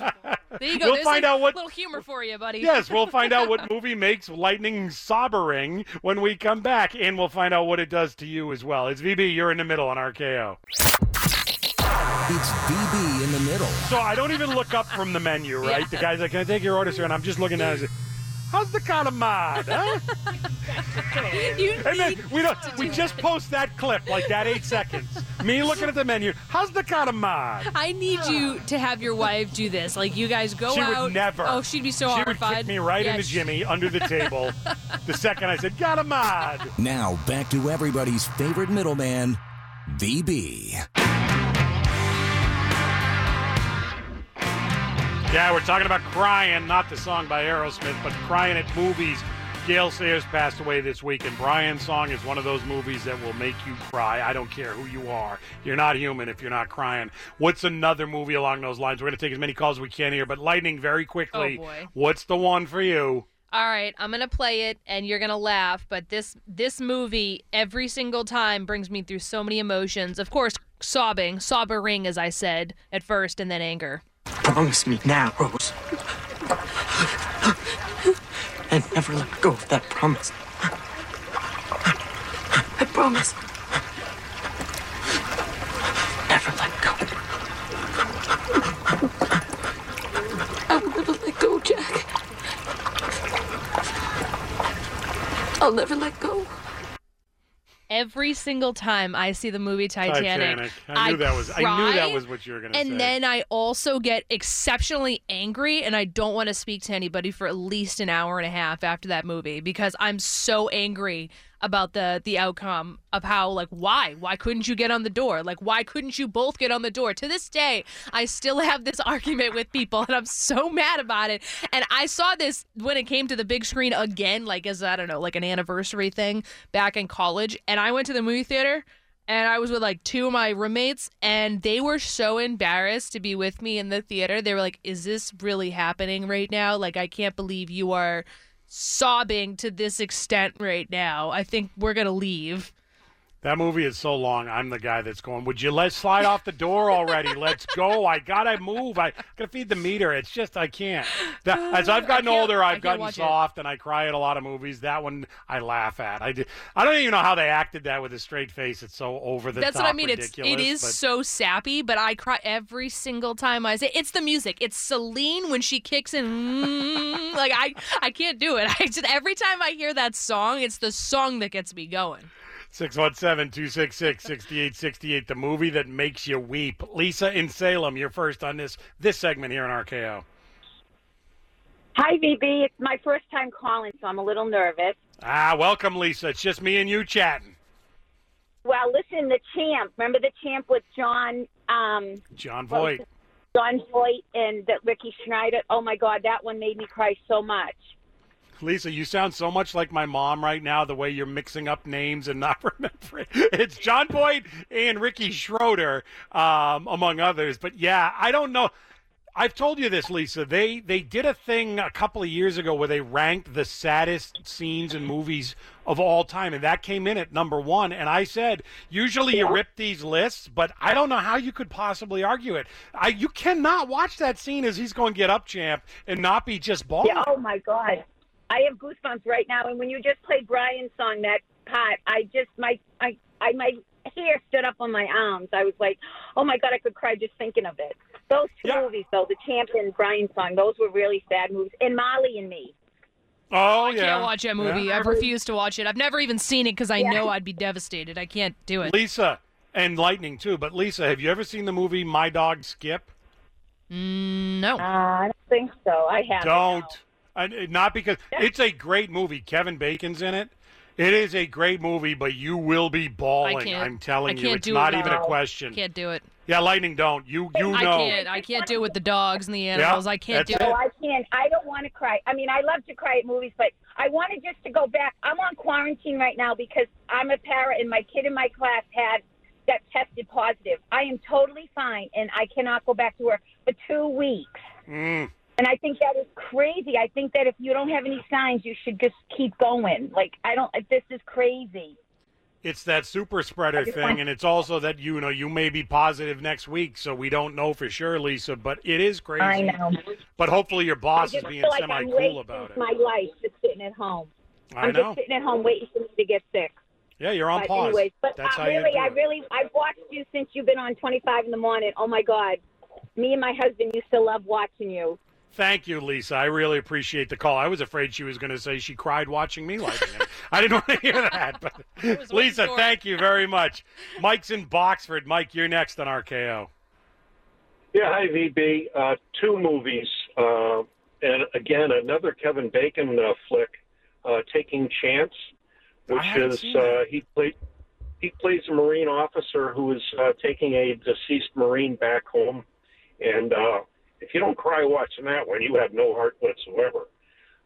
There you go. We'll There's find out what- little humor for you, buddy. Yes, we'll find out what movie makes lightning sobbering when we come back, and we'll find out what it does to you as well. It's VB. You're in the middle on RKO. It's VB in the middle. So I don't even look up from the menu, right? The guy's like, "Can I take your order, sir?" And I'm just looking at And say, How's the calamad? Huh? and then we don't. We just post that clip like that eight seconds. Me looking at the menu. How's the calamad? I need you to have your wife do this. Like you guys go she out. would never. Oh, she'd be so She horrified. would kick me right Yeah, into she- Jimmy under the table. the second I said calamad. Now back to everybody's favorite middleman, VB. Yeah, we're talking about crying, not the song by Aerosmith, but crying at movies. Gale Sayers passed away this week, and Brian's song is one of those movies that will make you cry. I don't care who you are. You're not human if you're not crying. What's another movie along those lines? We're going to take as many calls as we can here, but Lightning, very quickly. Oh, boy. What's the one for you? All right, I'm gonna play it, and you're gonna laugh. But this this movie every single time brings me through so many emotions. Of course, sobbing, sobbering, as I said at first, and then anger. Promise me now, Rose. And never let go of that promise. I promise. Never let go. I'll never let go, Jack. I'll never let go. Every single time I see the movie Titanic, Titanic. I knew that was- I knew that cry, was what you were gonna and then I also get exceptionally angry, and I don't want to speak to anybody for at least an hour and a half after that movie because I'm so angry about the the outcome of how like why? Why couldn't you get on the door? Like why couldn't you both get on the door? To this day i still have this argument with people and i'm so mad about it. And i saw this when it came to the big screen again like as i don't know like an anniversary thing back in college. And i went to the movie theater and I was with like two of my roommates, and they were so embarrassed to be with me in the theater. They were like, Is this really happening right now? Like, I can't believe you are sobbing to this extent right now. I think we're going to leave. That movie is so long. I'm the guy that's going. Would you let slide off the door already? Let's go. I gotta move. I gotta feed the meter. It's just I can't. That, as I've gotten older, I've gotten watch it. soft and I cry at a lot of movies. That one I laugh at. I did. I don't even know how they acted that with a straight face. It's so over the That's top. what I mean. It's it is but- so sappy, but I cry every single time I say it's the music. It's Celine when she kicks in. mm, like I I can't do it. I just every time I hear that song, it's the song that gets me going. 617 266 6868, the movie that makes you weep. Lisa in Salem, you're first on this this segment here in RKO. Hi, VB. It's my first time calling, so I'm a little nervous. Ah, welcome, Lisa. It's just me and you chatting. Well, listen, the champ. Remember the champ with John, um, Jon Voight. Jon Voight, and that Ricky Schneider. Oh my God, that one made me cry so much. Lisa, you sound so much like my mom right now, the way you're mixing up names and not remembering. It's Jon Voight and Ricky Schroder, um, among others. But yeah, I don't know. I've told you this, Lisa. They they did a thing a couple of years ago where they ranked the saddest scenes in movies of all time, and that came in at number one. And I said, usually you rip these lists, but I don't know how you could possibly argue it. I you cannot watch that scene as he's going to get up, champ, and not be just bawling. Yeah. Oh my God, I have goosebumps right now. And when you just played Brian's song, that part, I just my I I my hair stood up on my arms. I was like, oh my God, I could cry just thinking of it. Those two movies, though, the champ and Brian song, those were really sad movies. And Marley and me. Oh I yeah. can't watch that movie. Yeah. I've refused to watch it. I've never even seen it because I Yeah. know I'd be devastated. I can't do it. Lisa and Lightning too. But Lisa, have you ever seen the movie My Dog Skip? Mm, no. Uh, I don't think so. I haven't. Don't. And not because it's a great movie. Kevin Bacon's in it. It is a great movie, but you will be bawling. I can't. I'm telling I you, can't it's do not it. even a No. question. Can't do it. Yeah, Lightning, don't. You you know. I can't. I can't do it with the dogs and the animals. I can't do that's it. No, I can't. I don't want to cry. I mean, I love to cry at movies, but I wanted just to go back. I'm on quarantine right now because I'm a parent, and my kid in my class had that tested positive. I am totally fine, and I cannot go back to work for two weeks. Mm. And I think that is crazy. I think that if you don't have any signs, you should just keep going. Like I don't. This is crazy. It's that super spreader thing, want- and it's also that you know you may be positive next week, so we don't know for sure, Lisa. But it is crazy. I know. But hopefully your boss is being like semi cool about it. my life just sitting at home. I am know. just sitting at home waiting for me to get sick. Yeah, you're on but pause. anyways, but That's uh, how really, I really, I've watched you since you've been on 25 in the morning. Oh my God, me and my husband used to love watching you. Thank you, Lisa. I really appreciate the call. I was afraid she was going to say she cried watching me lighting it. I didn't want to hear that. But Lisa, thank you very much. Mike's in Boxford. Mike, you're next on RKO. Yeah, hi VB. Uh, two movies, uh, and again another Kevin Bacon uh, flick, uh, Taking Chance, which haven't is seen uh, he played he plays a Marine officer who is uh, taking a deceased Marine back home, and uh, if you don't cry watching that one, you have no heart whatsoever.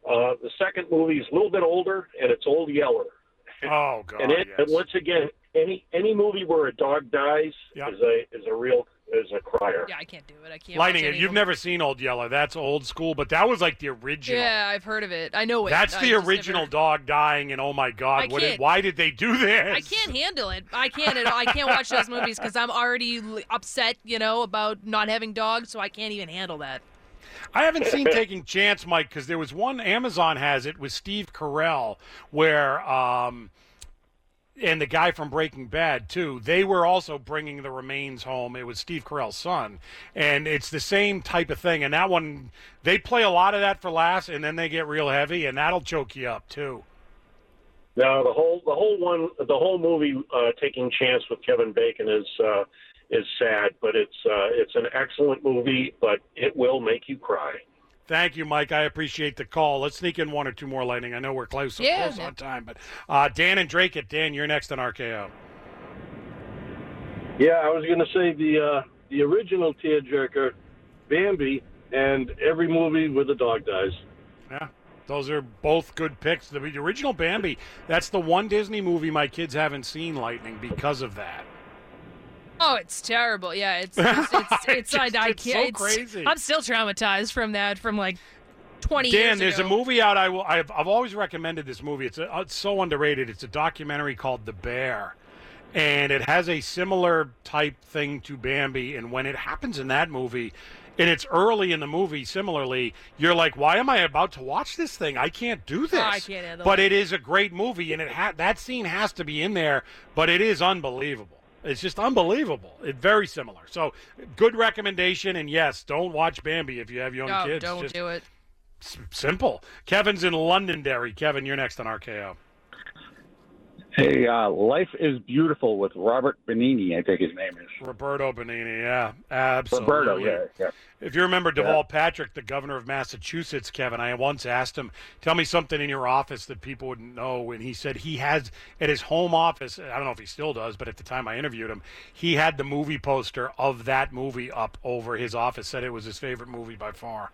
Uh, the second movie is a little bit older, and it's Old Yeller. Oh God, and, it, and once again, any any movie where a dog dies is a is a real is a crier. Yeah, I can't do it. I can't. Lighting watch it. You've never seen Old Yeller. That's old school, but that was like the original. Yeah, I've heard of it. I know it. That's I the just original never- dog dying, and oh my God, what did, why did they do this? I can't handle it. I can't. at all. I can't watch those movies because I'm already upset, you know, about not having dogs. So I can't even handle that. I haven't seen Taking Chance, Mike, because there was one Amazon has it with Steve Carell where, um, and the guy from Breaking Bad too. They were also bringing the remains home. It was Steve Carell's son, and it's the same type of thing. And that one, they play a lot of that for laughs, and then they get real heavy, and that'll choke you up too. Now the whole the whole one the whole movie uh, taking chance with Kevin Bacon is uh, is sad, but it's uh, it's an excellent movie, but it will make you cry. Thank you, Mike. I appreciate the call. Let's sneak in one or two more lightning. I know we're close, Yeah. close on time, but uh, Dan and Dracut. Dan, you're next on RKO. Yeah, I was going to say the uh, the original tearjerker, Bambi, and every movie where the dog dies. Yeah, those are both good picks. The original Bambi, that's the one Disney movie my kids haven't seen, Lightning, because of that. Oh, it's terrible. Yeah, it's it's it's, it's, I, I it's can't. it's- crazy. I'm still traumatized from that from like 20 Dan, there's ago. a movie out. I will. I've, I've always recommended this movie. It's, a, it's so underrated. It's a documentary called The Bear, and it has a similar type thing to Bambi. And when it happens in that movie, and it's early in the movie, similarly, you're like, "Why am I about to watch this thing? I can't do this." Oh, I can't handle But it. it is a great movie, and it ha- that scene has to be in there. But it is unbelievable. It's just unbelievable. It's very similar. So, good recommendation. And yes, don't watch Bambi if you have young No, kids. don't Just- do it. S- Simple. Kevin's in Londonderry. Kevin, you're next on RKO. Hey, uh, Life is Beautiful with Robert Benigni, I think his name is. Roberto Benigni, yeah, absolutely. Roberto, yeah, yeah. If you remember. Deval Patrick, the governor of Massachusetts, Kevin, I once asked him, "Tell me something in your office that people wouldn't know," and he said he has at his home office. I don't know if he still does, but at the time I interviewed him, he had the movie poster of that movie up over his office. Said it was his favorite movie by far.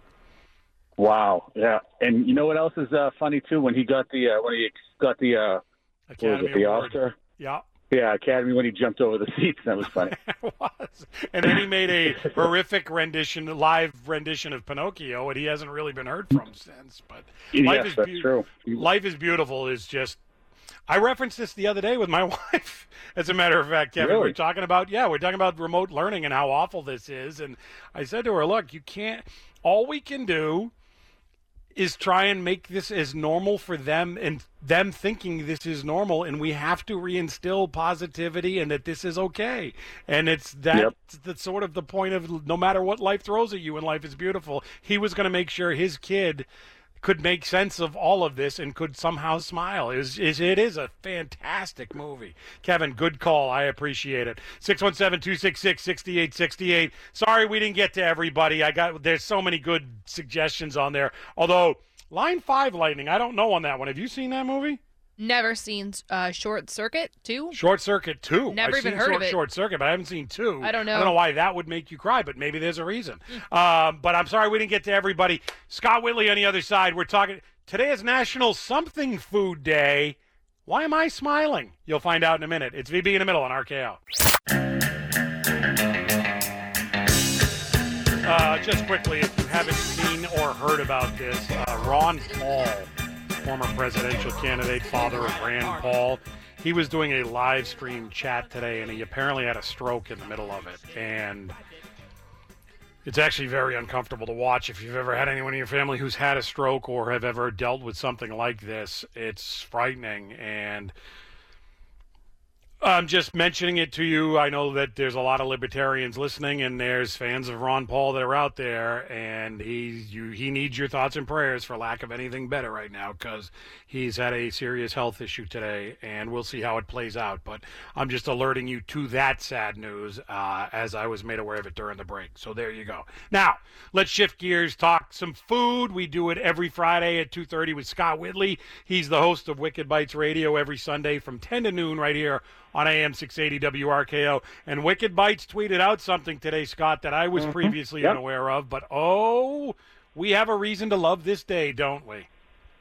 Wow, yeah. And you know what else is uh, funny too? When he got the uh, when he got the uh, what was Academy it, the Award. Oscar? Yeah. Yeah, Academy when he jumped over the seats. That was funny. Was and then he made a horrific rendition, live rendition of Pinocchio, and he hasn't really been heard from since. But life Yes, is that's true. Life is beautiful is just. I referenced this the other day with my wife. As a matter of fact, Kevin, Really? we're talking about yeah, we're talking about remote learning and how awful this is. And I said to her, "Look, you can't. All we can do is try and make this as normal for them and them thinking this is normal and we have to reinstill positivity and that this is okay and it's that Yep. that's sort of the point of no matter what life throws at you and life is beautiful he was going to make sure his kid could make sense of all of this and could somehow smile. Is, is it is a fantastic movie. Kevin, good call. I appreciate it. 617-266-6868. Sorry we didn't get to everybody. I got there's so many good suggestions on there. Although Line 5 Lightning, I don't know on that one. Have you seen that movie? Never seen uh, Short Circuit two. Short Circuit 2. Never I've even heard Short, of it. Short Circuit, but I haven't seen 2. I don't know. I don't know know. why that would make you cry, but maybe there's a reason. Hmm. Um, but I'm sorry we didn't get to everybody. Scott Whitley on the other side. We're talking. Today is National Something Food Day. Why am I smiling? You'll find out in a minute. It's VB in the middle on RKO. Uh, just quickly, if you haven't seen or heard about this, uh, Ron Paul, former presidential candidate, father of Rand Paul, he was doing a live stream chat today, and he apparently had a stroke in the middle of it. And it's actually very uncomfortable to watch if you've ever had anyone in your family who's had a stroke or have ever dealt with something like this. It's frightening. And I'm just mentioning it to you. I know that there's a lot of libertarians listening, and there's fans of Ron Paul that are out there, and he you, he needs your thoughts and prayers for lack of anything better right now because he's had a serious health issue today, and we'll see how it plays out. But I'm just alerting you to that sad news uh, as I was made aware of it during the break. So there you go. Now let's shift gears, talk some food. We do it every Friday at 2:30 with Scott Whitley. He's the host of Wicked Bites Radio every Sunday from 10 to noon right here on AM 680 WRKO. And Wicked Bites tweeted out something today, Scott, that I was Mhm. previously Yep. unaware of. But oh, we have a reason to love this day, don't we?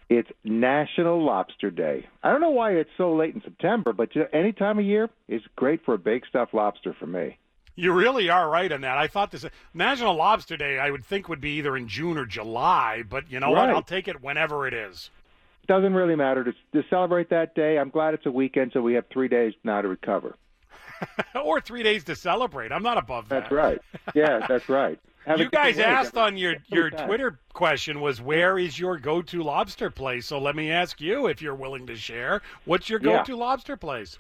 It's National Lobster Day. I don't know why it's so late in September, but you know, any time of year is great for a baked stuffed lobster for me. You really are right on that. I thought this National Lobster Day, I would think would be either in June or July, but you know what? I'll take it whenever it is. Doesn't really matter to, to celebrate that day. I'm glad it's a weekend, so we have three days now to recover. or three days to celebrate. I'm not above that. That's right. Yeah, that's right. Have you guys asked on your your. Twitter question was where is your go-to lobster place? So let me ask you if you're willing to share. What's your go-to lobster place?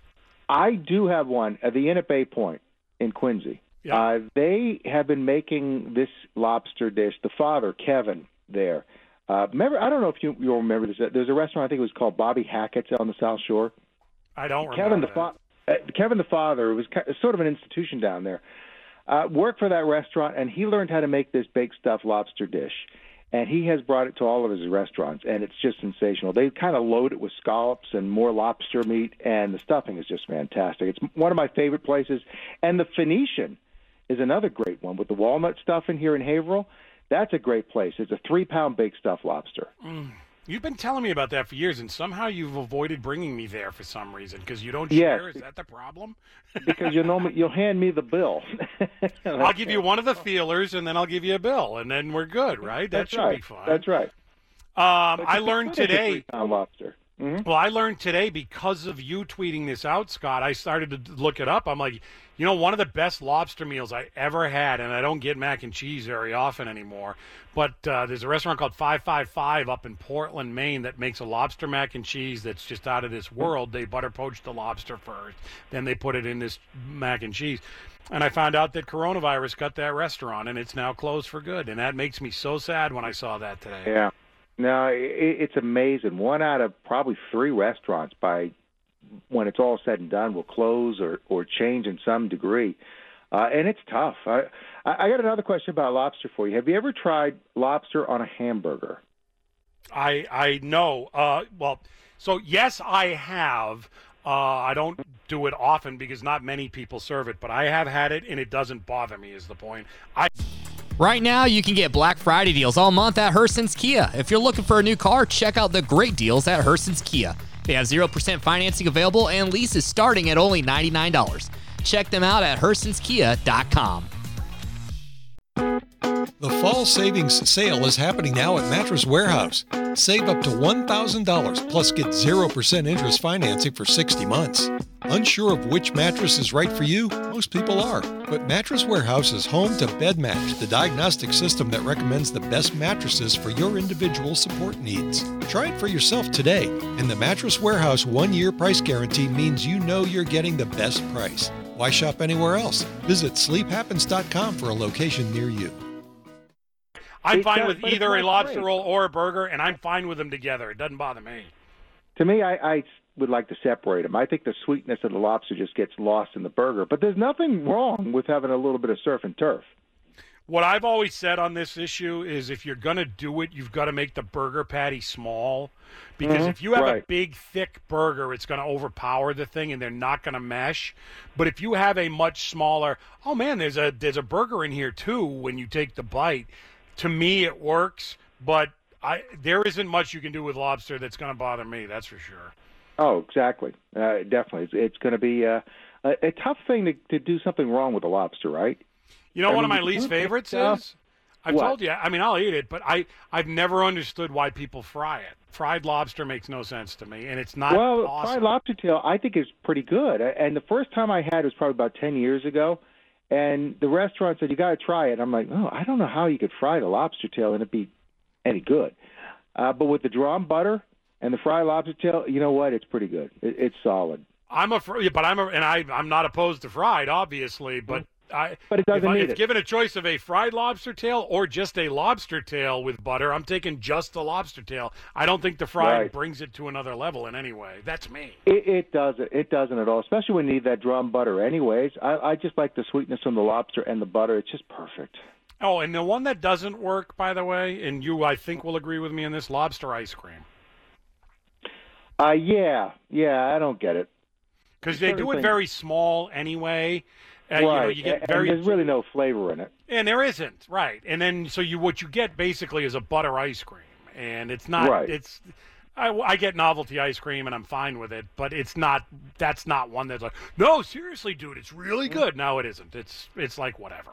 I do have one at the Inn at Bay Point in Quincy. Uh, they have been making this lobster dish. The father, Kevin, there. Uh, remember, I don't know if you you'll remember this. There's a restaurant I think it was called Bobby Hackett's on the South Shore. I don't remember. Kevin the that. fa- uh, Kevin the father was sort of an institution down there. Uh, worked for that restaurant, and he learned how to make this baked stuffed lobster dish. And he has brought it to all of his restaurants, and it's just sensational. They kind of load it with scallops and more lobster meat, and the stuffing is just fantastic. It's one of my favorite places. And the Phoenician is another great one with the walnut stuffing here in Haverhill. That's a great place. It's a three-pound baked stuffed lobster. Mm. You've been telling me about that for years, and somehow you've avoided bringing me there for some reason because you don't Yes. Is that the problem? because you'll know me, you'll hand me the bill. I'll give you one of the feelers, and then I'll give you a bill, and then we're good, right? That That's should right. be fun. That's right. Um, I learned could have a today. lobster. Mhm. Well, I learned today because of you tweeting this out, Scott. I started to look it up. I'm like, you know, one of the best lobster meals I ever had, and I don't get mac and cheese very often anymore. But uh, there's a restaurant called 555 up in Portland, Maine, that makes a lobster mac and cheese that's just out of this world. They butter poach the lobster first, then they put it in this mac and cheese. And I found out that coronavirus got that restaurant, and it's now closed for good. And that makes me so sad when I saw that today. Yeah. No, it, it's amazing. One out of probably three restaurants by when it's all said and done will close or or change in some degree, uh, and it's tough. I I I got another question about lobster for you. Have you ever tried lobster on a hamburger? I I know. Uh, well, so yes, I have. Uh, I don't do it often because not many people serve it, but I have had it and it doesn't bother me. Is the point? I Right now, you can get Black Friday deals all month at Herson's Kia. If you're looking for a new car, check out the great deals at Herson's Kia. They have 0% financing available and leases starting at only $99. Check them out at hersonskia.com. The fall savings sale is happening now at Mattress Warehouse. Save up to $1,000 plus get 0% interest financing for 60 months. Unsure of which mattress is right for you? Most people are. But Mattress Warehouse is home to BedMatch, the diagnostic system that recommends the best mattresses for your individual support needs. Try it for yourself today, and the Mattress Warehouse one year price guarantee means you know you're getting the best price. Why shop anywhere else? Visit sleephappens.com for a location near you. I'm It fine does, with either a lobster great. roll or a burger, and I'm fine with them together. It doesn't bother me. To me, I, I would like to separate them. I think the sweetness of the lobster just gets lost in the burger. But there's nothing wrong with having a little bit of surf and turf. What I've always said on this issue is if you're going to do it, you've got to make the burger patty small. Because Mhm, if you have a big, thick burger, it's going to overpower the thing and they're not going to mesh. But if you have a much smaller, oh man, there's a there's a burger in here too when you take the bite. To me, it works, but I there isn't much you can do with lobster that's going to bother me. That's for sure. Oh, exactly. Uh, definitely, it's, it's going to be uh, a, a tough thing to, to do something wrong with a lobster, right? You know, I one of my least favorites stuff. is. I've What? told you. I mean, I'll eat it, but I I've never understood why people fry it. Fried lobster makes no sense to me, and it's not well, awesome. fried lobster tail, I think is pretty good. And the first time I had it was probably about ten years ago, and the restaurant said you got to try it. I'm like, oh, I don't know how you could fry the lobster tail and it be any good. Uh, but with the drawn butter and the fried lobster tail, you know what? It's pretty good. It, it's solid. I'm a, fr- but I'm a, and I I'm not opposed to fried, obviously, but mm-hmm. I. But it doesn't if, I, need if it. given a choice of a fried lobster tail or just a lobster tail with butter, I'm taking just the lobster tail. I don't think the fried Right. brings it to another level in any way. That's me. It, it doesn't. It doesn't at all. Especially when you need that drawn butter. Anyways, I, I just like the sweetness from the lobster and the butter. It's just perfect. Oh, and the one that doesn't work, by the way, and you I think will agree with me on this: lobster ice cream. Uh, yeah, yeah. I don't get it. Because they do it very small anyway. Uh, you know, right. you get and very there's really no flavor in it. And there isn't, right? And then so you what you get basically is a butter ice cream, and it's not. Right. It's I, I get novelty ice cream and I'm fine with it, but it's not. That's not one that's like, no, seriously, dude, it's really good. No, it isn't. It's it's like whatever.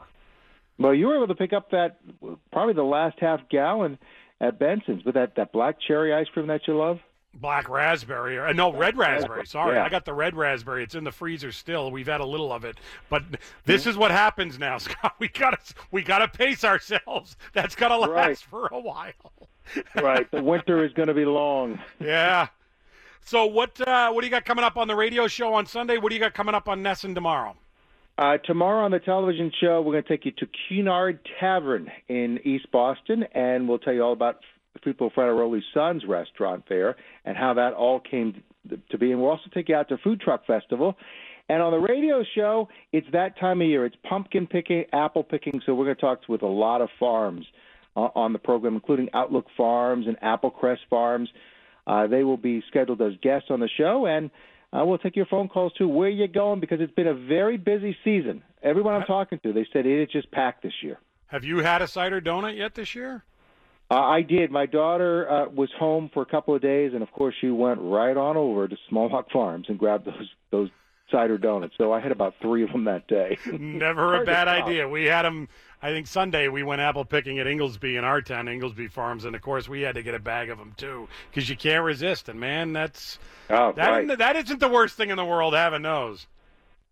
Well, you were able to pick up that probably the last half gallon at Benson's with that that black cherry ice cream that you love. Black raspberry, or no, red raspberry. Sorry, Yeah. I got the red raspberry. It's in the freezer still. We've had a little of it, but this is what happens now, Scott. We gotta we gotta pace ourselves. That's gotta last Right. for a while. Right. the winter is going to be long. Yeah. So what uh, what do you got coming up on the radio show on Sunday? What do you got coming up on NESN tomorrow? Uh, tomorrow on the television show, we're going to take you to Cunard Tavern in East Boston, and we'll tell you all about Filippo Frattaroli's son's restaurant there and how that all came to be. And we'll also take you out to Food Truck Festival. And on the radio show, it's that time of year. It's pumpkin picking, apple picking. So we're going to talk with a lot of farms uh, on the program, including Outlook Farms and Applecrest Farms. Uh, they will be scheduled as guests on the show, and uh, we'll take your phone calls too. Where you going? Because it's been a very busy season. Everyone I'm talking to, they said it is just packed this year. Have you had a cider donut yet this year? Uh, I did. My daughter uh, was home for a couple of days, and of course, she went right on over to Smolak Farms and grabbed those those cider donuts. So I had about three of them that day. Never a bad idea. We had them. I think Sunday we went apple picking at Ingaldsby in our town, Ingaldsby Farms, and of course we had to get a bag of them too because you can't resist. And man, that's Oh, that, right. that isn't the worst thing in the world having those.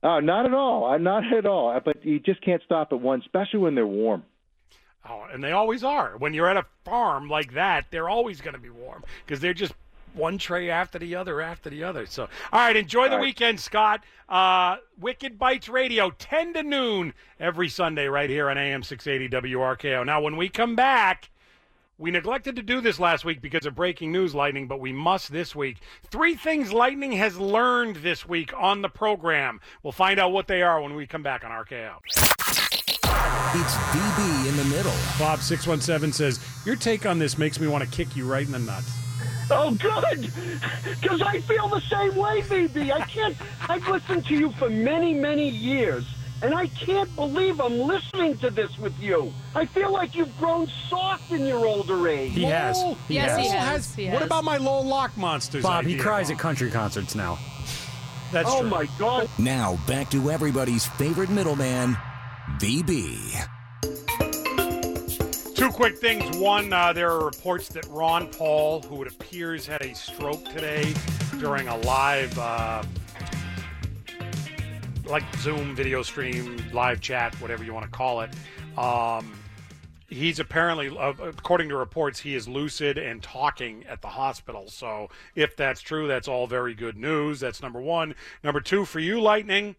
Oh, not at all. Uh, Not at all. But you just can't stop at one, especially when they're warm. Oh, and they always are. When you're at a farm like that, they're always going to be warm because they're just one tray after the other after the other. So, all right, enjoy the All right. weekend, Scott. Uh, Wicked Bites Radio, 10 to noon every Sunday right here on AM 680 WRKO. Now, when we come back, we neglected to do this last week because of breaking news, Lightning, but we must this week. Three things Lightning has learned this week on the program. We'll find out what they are when we come back on RKO. It's VB in the middle. Bob six one seven says your take on this makes me want to kick you right in the nuts. Oh, good. Because I feel the same way, VB. I can't. I've listened to you for many, many years, and I can't believe I'm listening to this with you. I feel like you've grown soft in your older age. He has. He Yes, he has. has. What about my Lowell Lock Monsters? Bob, he cries Bob? at country concerts now. That's oh true. my God. Now back to everybody's favorite middleman, VB. Two quick things. One, uh, there are reports that Ron Paul, who it appears had a stroke today during a live, uh, like Zoom video stream, live chat, whatever you want to call it. Um, he's apparently, uh, according to reports, he is lucid and talking at the hospital. So if that's true, that's all very good news. That's number one. Number two, for you, Lightning.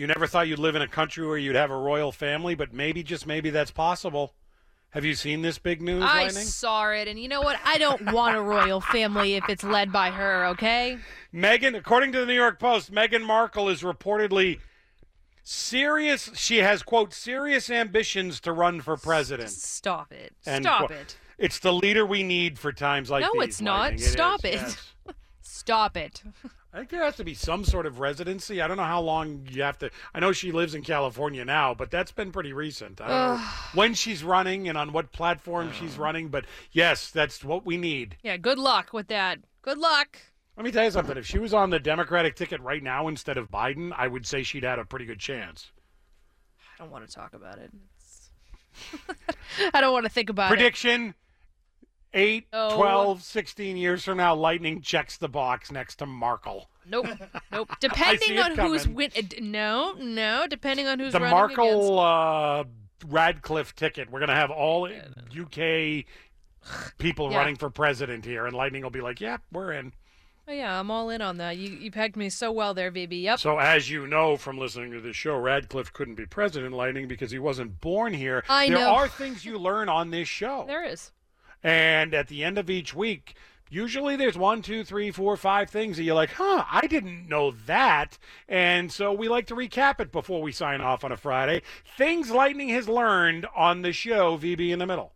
You never thought you'd live in a country where you'd have a royal family, but maybe, just maybe, that's possible. Have you seen this big news, I Lightning? saw it, and you know what? I don't want a royal family if it's led by her. Okay. Meghan, according to the New York Post, Meghan Markle is reportedly serious. She has, quote, serious ambitions to run for president. Stop it. End Stop quote. it. It's the leader we need for times like no, these. it's not. Lightning. Stop is, it. yes. Stop it. I think there has to be some sort of residency. I don't know how long you have to. I know she lives in California now, but that's been pretty recent. I don't know when she's running and on what platform she's running, but yes, that's what we need. Yeah. Good luck with that. Good luck. Let me tell you something. If she was on the Democratic ticket right now instead of Biden, I would say she'd had a pretty good chance. I don't want to talk about it. It's- I don't want to think about it. Prediction 8, Oh. 12, 16 years from now, Lightning checks the box next to Markle. Nope, nope. Depending on who's win. uh, No, no. Depending on who's the running. Markle uh, Radcliffe ticket. We're going to have all UK people Yeah. running for president here, and Lightning will be like, yeah, we're in. Oh yeah, I'm all in on that. You you pegged me so well there, VB. Yep. So, as you know from listening to this show, Radcliffe couldn't be president, Lightning, because he wasn't born here. I there know. are things you learn on this show. there is. And at the end of each week, usually there's one, two, three, four, five things that you're like, huh, I didn't know that. And so we like to recap it before we sign off on a Friday. Things Lightning has learned on the show, VB in the middle.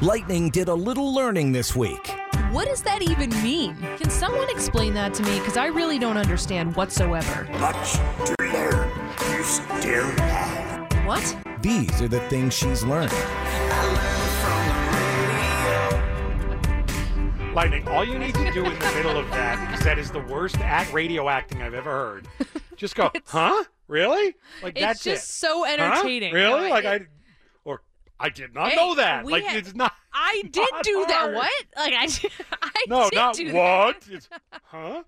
Lightning did a little learning this week. What does that even mean? Can someone explain that to me? Because I really don't understand whatsoever. Much to learn. You still have. What? These are the things she's learned. Lightning, all you need to do in the middle of that, because that is the worst at radio acting I've ever heard. Just go, huh? Really? Like It's that's just it. so Huh? entertaining. Really? No, like it- I, or I did not Hey, know that. Like had- it's not. I did not do that. What? Like I, I No, did not do what? It's, huh?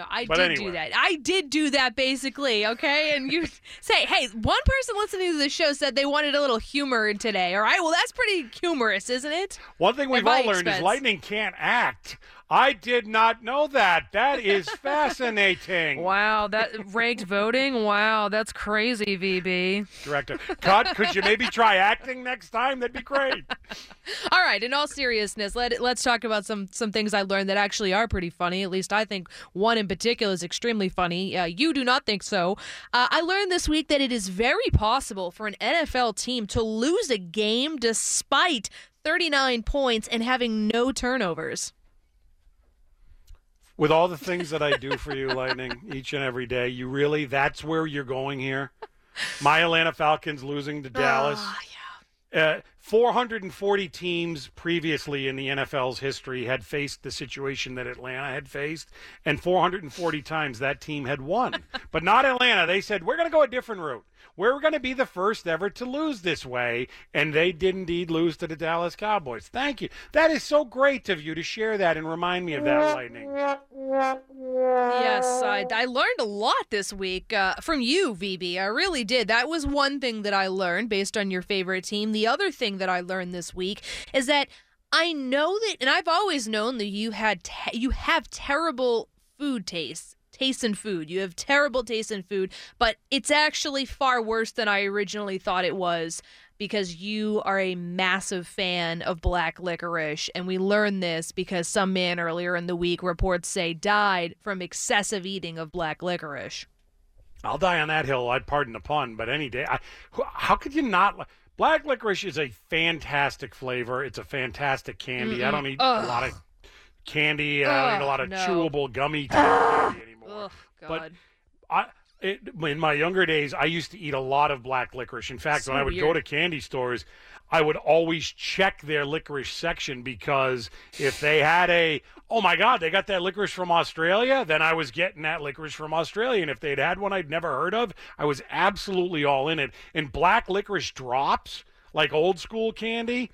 No, I But did anyway. do that. I did do that basically. Okay, and you say, hey, one person listening to the show said they wanted a little humor in today. All right, well that's pretty humorous, isn't it? One thing we've all learned is lightning can't act. I did not know that. That is fascinating. Wow, that ranked voting. Wow, that's crazy, VB. Director, cut. Could you maybe try acting next time? That'd be great. All right, in all seriousness, let let's talk about some some things I learned that actually are pretty funny. At least I think one in particular is extremely funny. Uh, you do not think so. Uh, I learned this week that it is very possible for an NFL team to lose a game despite 39 points and having no turnovers. With all the things that I do for you, Lightning, each and every day, you really, that's where you're going here? My Atlanta Falcons losing to Dallas. Ah, Uh, 440 teams previously in the NFL's history had faced the situation that Atlanta had faced, and 440 times that team had won. but not Atlanta. They said, we're going to go a different route. We're going to be the first ever to lose this way, and they did indeed lose to the Dallas Cowboys. Thank you. That is so great of you to share that and remind me of that, Lightning. Yes, I, I learned a lot this week uh, from you, VB. I really did. That was one thing that I learned based on your favorite team. The other thing that I learned this week is that I know that, and I've always known that you had te- you have terrible food tastes. Taste in food. You have terrible taste in food, but it's actually far worse than I originally thought it was because you are a massive fan of black licorice. And we learned this because some man earlier in the week, reports say, died from excessive eating of black licorice. I'll die on that hill. I'd pardon the pun, but any day. I, how could you not? Black licorice is a fantastic flavor. It's a fantastic candy. I Mm-mm. don't eat Ugh. a lot of candy. I don't eat a lot of no. chewable gummy candy anymore. Ugh, But I, it, in my younger days, I used to eat a lot of black licorice. In fact, So when I would go to candy stores, I would always check their licorice section because if they had a, oh my God, they got that licorice from Australia, then I was getting that licorice from Australia. And if they'd had one I'd never heard of, I was absolutely all in it. And black licorice drops, like old school candy,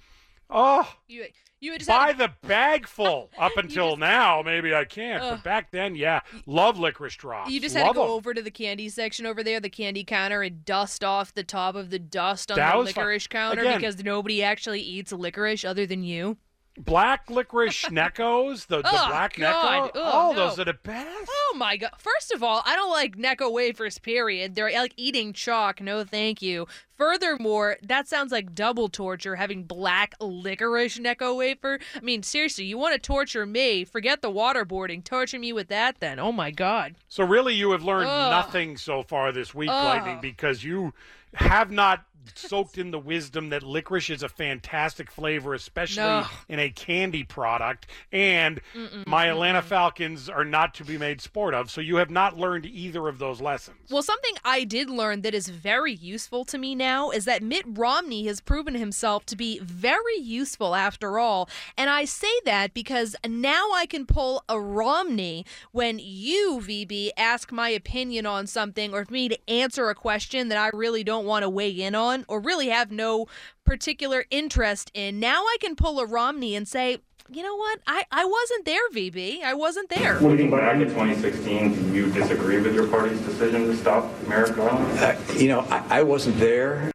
oh, You, you just buy had the bag full. Up until now, maybe I can't. Ugh. But back then, yeah, love licorice drops. you just had to go go 'em. over to the candy section over there, the candy counter, and dust off the top of the dust on That the was fun. licorice counter Again- because nobody actually eats licorice other than you. Black licorice Neccos, the, the Oh, black God. Necco. Oh, Oh, those are the best. Oh my god! First of all, I don't like Necco wafers. Period. They're like eating chalk. No, thank you. Furthermore, that sounds like double torture having black licorice Necco wafer. I mean, seriously, you want to torture me? Forget the waterboarding. Torture me with that, then. Oh my god. So really, you have learned Ugh. nothing so far this week, Ugh. Lightning, because you have not soaked in the wisdom that licorice is a fantastic flavor, especially No. in a candy product, and Mm-mm, my Atlanta mm-mm. Falcons are not to be made sport of. So you have not learned either of those lessons. Well, something I did learn that is very useful to me now is that Mitt Romney has proven himself to be very useful after all. And I say that because now I can pull a Romney when you, VB, ask my opinion on something or for me to answer a question that I really don't want to weigh in on or really have no particular interest in. Now I can pull a Romney and say, you know what? I, I wasn't there, VB. I wasn't there. Looking back at 2016, do you disagree with your party's decision to stop Merrick Garland? Uh, you know, I, I wasn't there.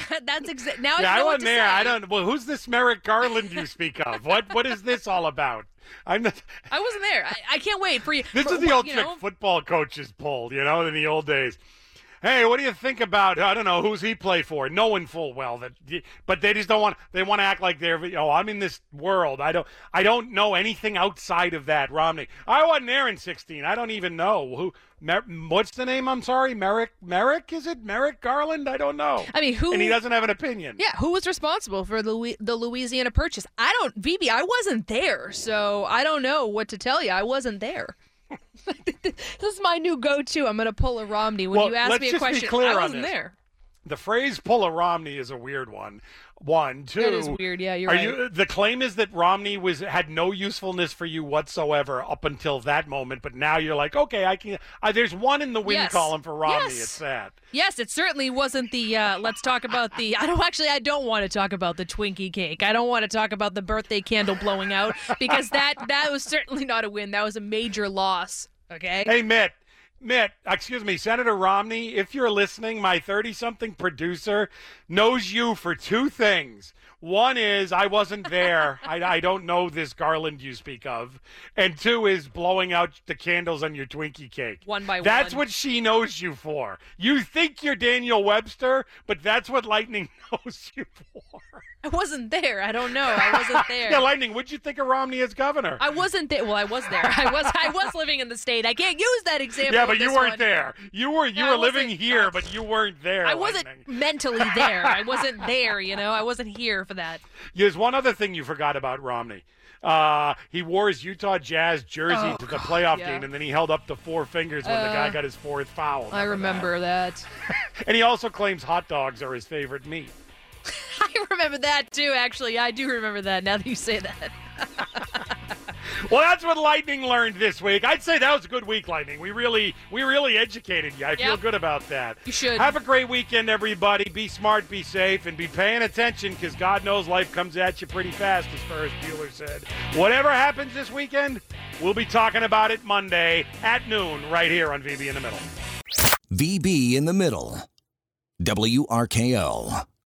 That's exact. Now yeah, I I know what wasn't to there. say. I don't. Well, who's this Merrick Garland you speak of? What What is this all about? I'm not. I wasn't there. I, I can't wait for you. This for, is the old you trick know, football coaches pulled, you know, in the old days. Hey, what do you think about? I don't know who's he play for, knowing full well that, but they just don't want. They want to act like they're. Oh, I'm in this world. I don't. I don't know anything outside of that. Romney. I wasn't there in '16. I don't even know who. Mer, what's the name? I'm sorry, Merrick. Merrick is it? Merrick Garland? I don't know. I mean, who? And he doesn't have an opinion. Yeah, who was responsible for the the Louisiana Purchase? I don't, VB. I wasn't there, so I don't know what to tell you. I wasn't there. this is my new go-to. I'm gonna pull a Romney when Well, you ask me a question. I wasn't there. The phrase "pull a Romney" is a weird one. One, two. That is weird. Yeah, you're are right. you? The claim is that Romney was had no usefulness for you whatsoever up until that moment, but now you're like, okay, I can. Uh, there's one in the win Yes. column for Romney. Yes. It's that. Yes, it certainly wasn't the. Uh, let's talk about the. I don't actually. I don't want to talk about the Twinkie cake. I don't want to talk about the birthday candle blowing out because that that was certainly not a win. That was a major loss. Okay. Hey, Mitt. Mitt, excuse me, Senator Romney, if you're listening, my 30 something producer knows you for two things. One is I wasn't there. I, I don't know this Garland you speak of. And two is blowing out the candles on your Twinkie cake. One by That's one. That's what she knows you for. You think you're Daniel Webster, but that's what Lightning knows you for. I wasn't there. I don't know. I wasn't there. yeah, Lightning, what'd you think of Romney as governor? I wasn't there. Well, I was there. I was. I was living in the state. I can't use that example. yeah, but you weren't one. there. You were you were living here, but you weren't there. I wasn't Lightning. mentally there. I wasn't there. You know, I wasn't here for that. There's one other thing you forgot about Romney. Uh, he wore his Utah Jazz jersey Oh, to the God, playoff yeah. game, and then he held up the four fingers when the guy Uh, got his fourth foul. I remember that. And he also claims hot dogs are his favorite meat. I remember that too. Actually, I do remember that. Now that you say that. Well, that's what Lightning learned this week. I'd say that was a good week, Lightning. We really, we really educated you. I feel good about that. You should. Have a great weekend, everybody. Be smart, be safe, and be paying attention because God knows life comes at you pretty fast, as Ferris Bueller said. Whatever happens this weekend, we'll be talking about it Monday at noon right here on VB in the Middle. VB in the middle. WRKO.